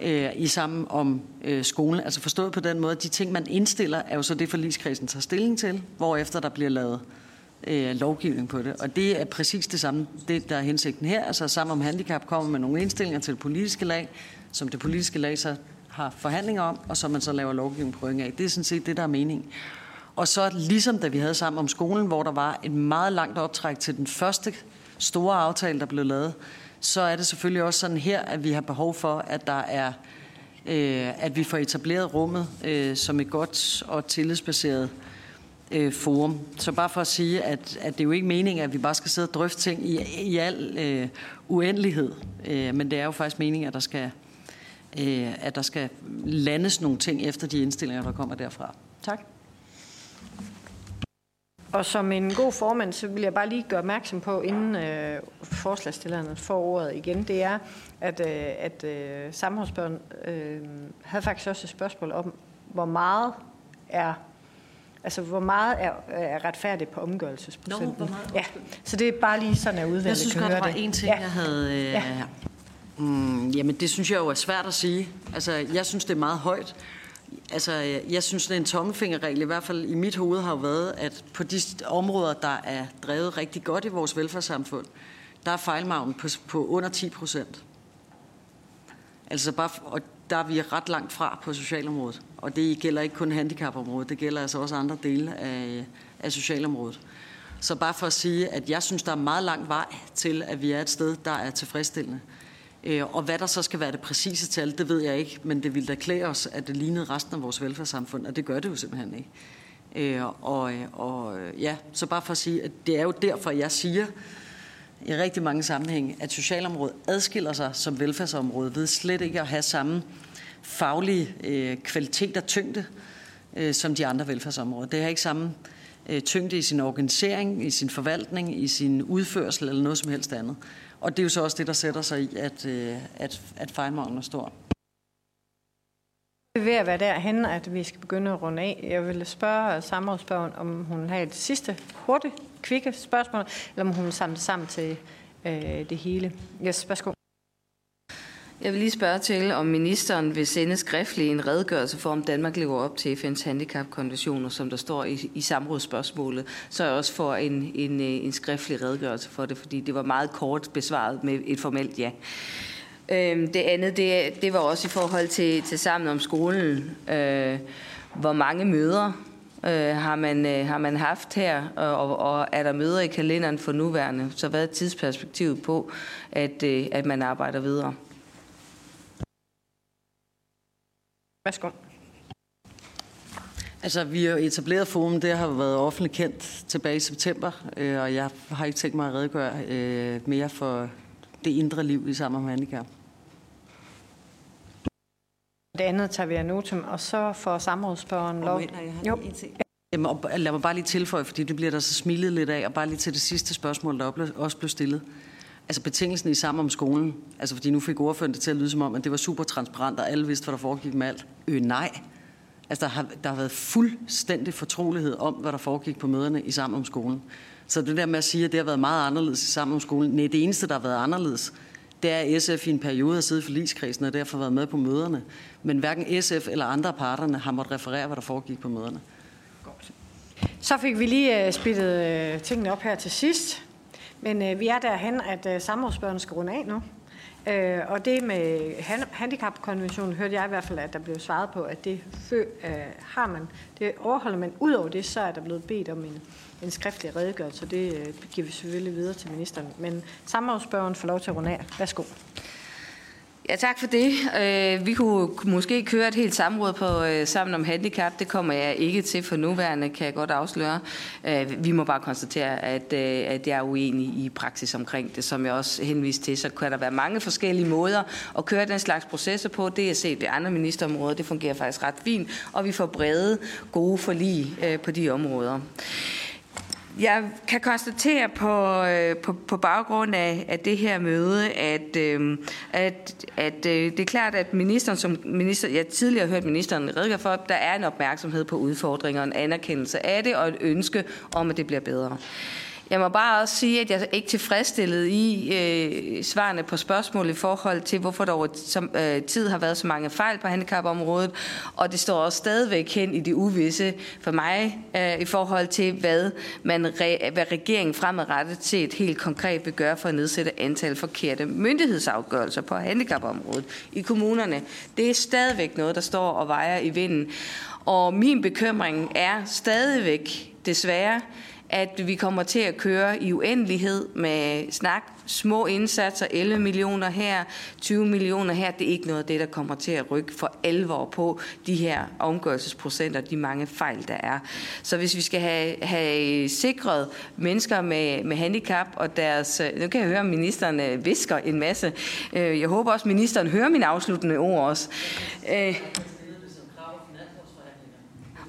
øh, i sammen om øh, skolen. Altså forstået på den måde, at de ting, man indstiller, er jo så det, forligskredsen tager stilling til, hvorefter der bliver lavet øh, Øh, lovgivning på det. Og det er præcis det samme, det der er hensigten her. Altså sammen om handicap kommer med nogle indstillinger til det politiske lag, som det politiske lag så har forhandlinger om, og så man så laver lovgivning på af. Det er sådan set det, der er meningen. Og så ligesom da vi havde sammen om skolen, hvor der var et meget langt optræk til den første store aftale, der blev lavet, så er det selvfølgelig også sådan her, at vi har behov for, at der er øh, at vi får etableret rummet øh, som et godt og tillidsbaseret øh, forum. Så bare for at sige, at, at det er jo ikke meningen, at vi bare skal sidde og drøfte ting i, i al øh, uendelighed, øh, men det er jo faktisk meningen, at der skal øh, at der skal landes nogle ting efter de indstillinger, der kommer derfra. Tak. Og som en god formand, så vil jeg bare lige gøre opmærksom på, inden øh, forslagstillerne får ordet igen, det er, at, øh, at øh, samfundsbørn øh, havde faktisk også et spørgsmål om, hvor meget er Altså, hvor meget er, er retfærdigt på omgørelsesprocenten? Nå, hvor meget? Ja, så det er bare lige sådan, at udvalget Jeg synes godt, der var en ting, ja. jeg havde... Øh, ja. mm, jamen, det synes jeg jo er svært at sige. Altså, jeg synes, det er meget højt. Altså, jeg synes, det er en tommelfingerregel, i hvert fald i mit hoved har jo været, at på de områder, der er drevet rigtig godt i vores velfærdssamfund, der er fejlmagen på, på under 10 procent. Altså bare, og der er vi ret langt fra på socialområdet. Og det gælder ikke kun handicapområdet, det gælder altså også andre dele af, af socialområdet. Så bare for at sige, at jeg synes, der er meget lang vej til, at vi er et sted, der er tilfredsstillende. Øh, og hvad der så skal være det præcise tal, det ved jeg ikke, men det ville da klæde os, at det lignede resten af vores velfærdssamfund, og det gør det jo simpelthen ikke. Øh, og, øh, og ja, så bare for at sige, at det er jo derfor, jeg siger i rigtig mange sammenhænge, at socialområdet adskiller sig som velfærdsområde ved slet ikke at have samme faglige øh, kvalitet og tyngde øh, som de andre velfærdsområder. Det har ikke samme øh, tyngde i sin organisering, i sin forvaltning, i sin udførsel eller noget som helst andet. Og det er jo så også det, der sætter sig i, at, øh, at, at fejlmanglen er stor. Det er ved at være derhen, at vi skal begynde at runde af. Jeg vil spørge samrådsspørgen, om hun har et sidste hurtigt, kvikke spørgsmål, eller om hun vil samle sammen til øh, det hele. Yes, værsgo. Jeg vil lige spørge til, om ministeren vil sende skriftlig en redegørelse for, om Danmark lever op til FN's handicapkonventioner, som der står i, i samrådsspørgsmålet, så jeg også får en, en, øh, en skriftlig redegørelse for det, fordi det var meget kort besvaret med et formelt ja. Øhm, det andet, det, det var også i forhold til, til sammen om skolen. Øh, hvor mange møder øh, har, man, øh, har man haft her, og, og er der møder i kalenderen for nuværende? Så hvad er tidsperspektivet på, at, øh, at man arbejder videre? Værsgo. Altså, vi har etableret forum, det har været offentligt kendt tilbage i september, øh, og jeg har ikke tænkt mig at redegøre øh, mere for det indre liv i sammen med handicap. Det andet tager vi af notum, og så får samrådsspørgeren lov. Jo. Jamen, og lad mig bare lige tilføje, fordi det bliver der så smilet lidt af, og bare lige til det sidste spørgsmål, der også blev stillet. Altså betingelsen i sammen om skolen, altså fordi nu fik ordføreren det til at lyde som om, at det var super transparent, og alle vidste, hvad der foregik med alt. Øh, nej. Altså der har, der har været fuldstændig fortrolighed om, hvad der foregik på møderne i sammen om skolen. Så det der med at sige, at det har været meget anderledes i sammen om skolen, nej, det eneste, der har været anderledes, det er, at SF i en periode har siddet i forligskredsen og derfor været med på møderne. Men hverken SF eller andre parterne har måttet referere, hvad der foregik på møderne. Godt. Så fik vi lige øh, uh, splittet uh, øh, tingene op her til sidst. Men uh, vi er derhen, at uh, samrådsbørnene skal runde af nu. Øh, og det med handicapkonventionen hørte jeg i hvert fald, at der blev svaret på, at det fø, øh, har man, det overholder man. Udover det, så er der blevet bedt om en, en skriftlig redegørelse, og det øh, giver vi selvfølgelig videre til ministeren. Men samrådsspørgen får lov til at runde af. Værsgo. Ja, tak for det. Øh, vi kunne måske køre et helt samråd på øh, sammen om handicap. Det kommer jeg ikke til for nuværende, kan jeg godt afsløre. Øh, vi må bare konstatere, at, at jeg er uenig i praksis omkring det, som jeg også henviste til. Så kan der være mange forskellige måder at køre den slags processer på. Det er set ved andre ministerområder. Det fungerer faktisk ret fint, og vi får brede, gode forlig på de områder. Jeg kan konstatere på, øh, på, på baggrund af, af det her møde, at, øh, at, at øh, det er klart, at ministeren, som minister, jeg tidligere har hørt ministeren redegøre for, der er en opmærksomhed på udfordringer, en anerkendelse af det og et ønske om, at det bliver bedre. Jeg må bare også sige, at jeg er ikke tilfredsstillet i øh, svarene på spørgsmål i forhold til, hvorfor der over som, øh, tid har været så mange fejl på handicapområdet, og det står også stadigvæk hen i det uvisse for mig øh, i forhold til, hvad, man re, hvad regeringen fremadrettet til et helt konkret vil gøre for at nedsætte antal forkerte myndighedsafgørelser på handicapområdet i kommunerne. Det er stadigvæk noget, der står og vejer i vinden. Og min bekymring er stadigvæk, desværre, at vi kommer til at køre i uendelighed med snak, små indsatser, 11 millioner her, 20 millioner her. Det er ikke noget af det, der kommer til at rykke for alvor på de her omgørelsesprocenter, de mange fejl, der er. Så hvis vi skal have, have sikret mennesker med, med handicap og deres... Nu kan jeg høre, at ministeren øh, visker en masse. Øh, jeg håber også, at ministeren hører mine afsluttende ord også. Øh,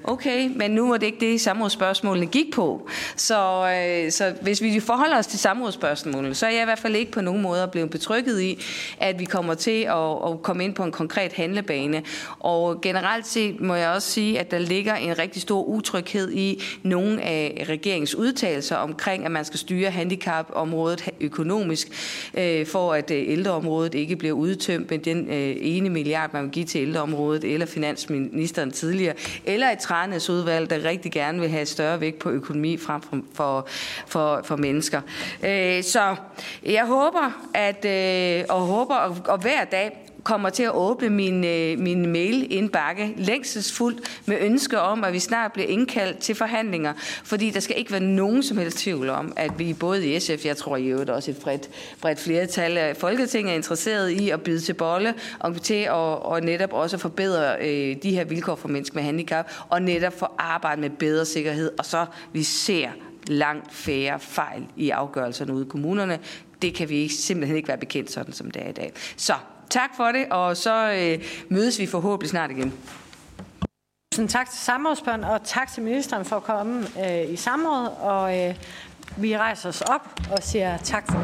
Okay, men nu var det ikke det, samrådsspørgsmålene gik på. Så, øh, så hvis vi forholder os til samrådsspørgsmålene, så er jeg i hvert fald ikke på nogen måde blevet betrykket i, at vi kommer til at, at komme ind på en konkret handlebane. Og generelt set må jeg også sige, at der ligger en rigtig stor utryghed i nogle af regeringens udtalelser omkring, at man skal styre handicapområdet økonomisk, øh, for at øh, ældreområdet ikke bliver udtømt med den øh, ene milliard, man vil give til ældreområdet, eller finansministeren tidligere, eller et udvalg, der rigtig gerne vil have større vægt på økonomi frem for, for, for, for mennesker. Øh, så jeg håber, at, øh, og håber, og, og hver dag kommer til at åbne min, øh, min mail-indbakke længselsfuldt med ønske om, at vi snart bliver indkaldt til forhandlinger. Fordi der skal ikke være nogen som helst tvivl om, at vi både i SF, jeg tror i øvrigt også et bredt, bredt flertal af Folketinget er interesseret i at byde til bolle og til at og netop også forbedre øh, de her vilkår for mennesker med handicap og netop få arbejde med bedre sikkerhed. Og så vi ser langt færre fejl i afgørelserne ude i kommunerne. Det kan vi simpelthen ikke være bekendt sådan, som det er i dag. Så tak for det, og så øh, mødes vi forhåbentlig snart igen. Tusind tak til samrådsbørn, og tak til ministeren for at komme øh, i samråd. Og øh, vi rejser os op og siger tak for.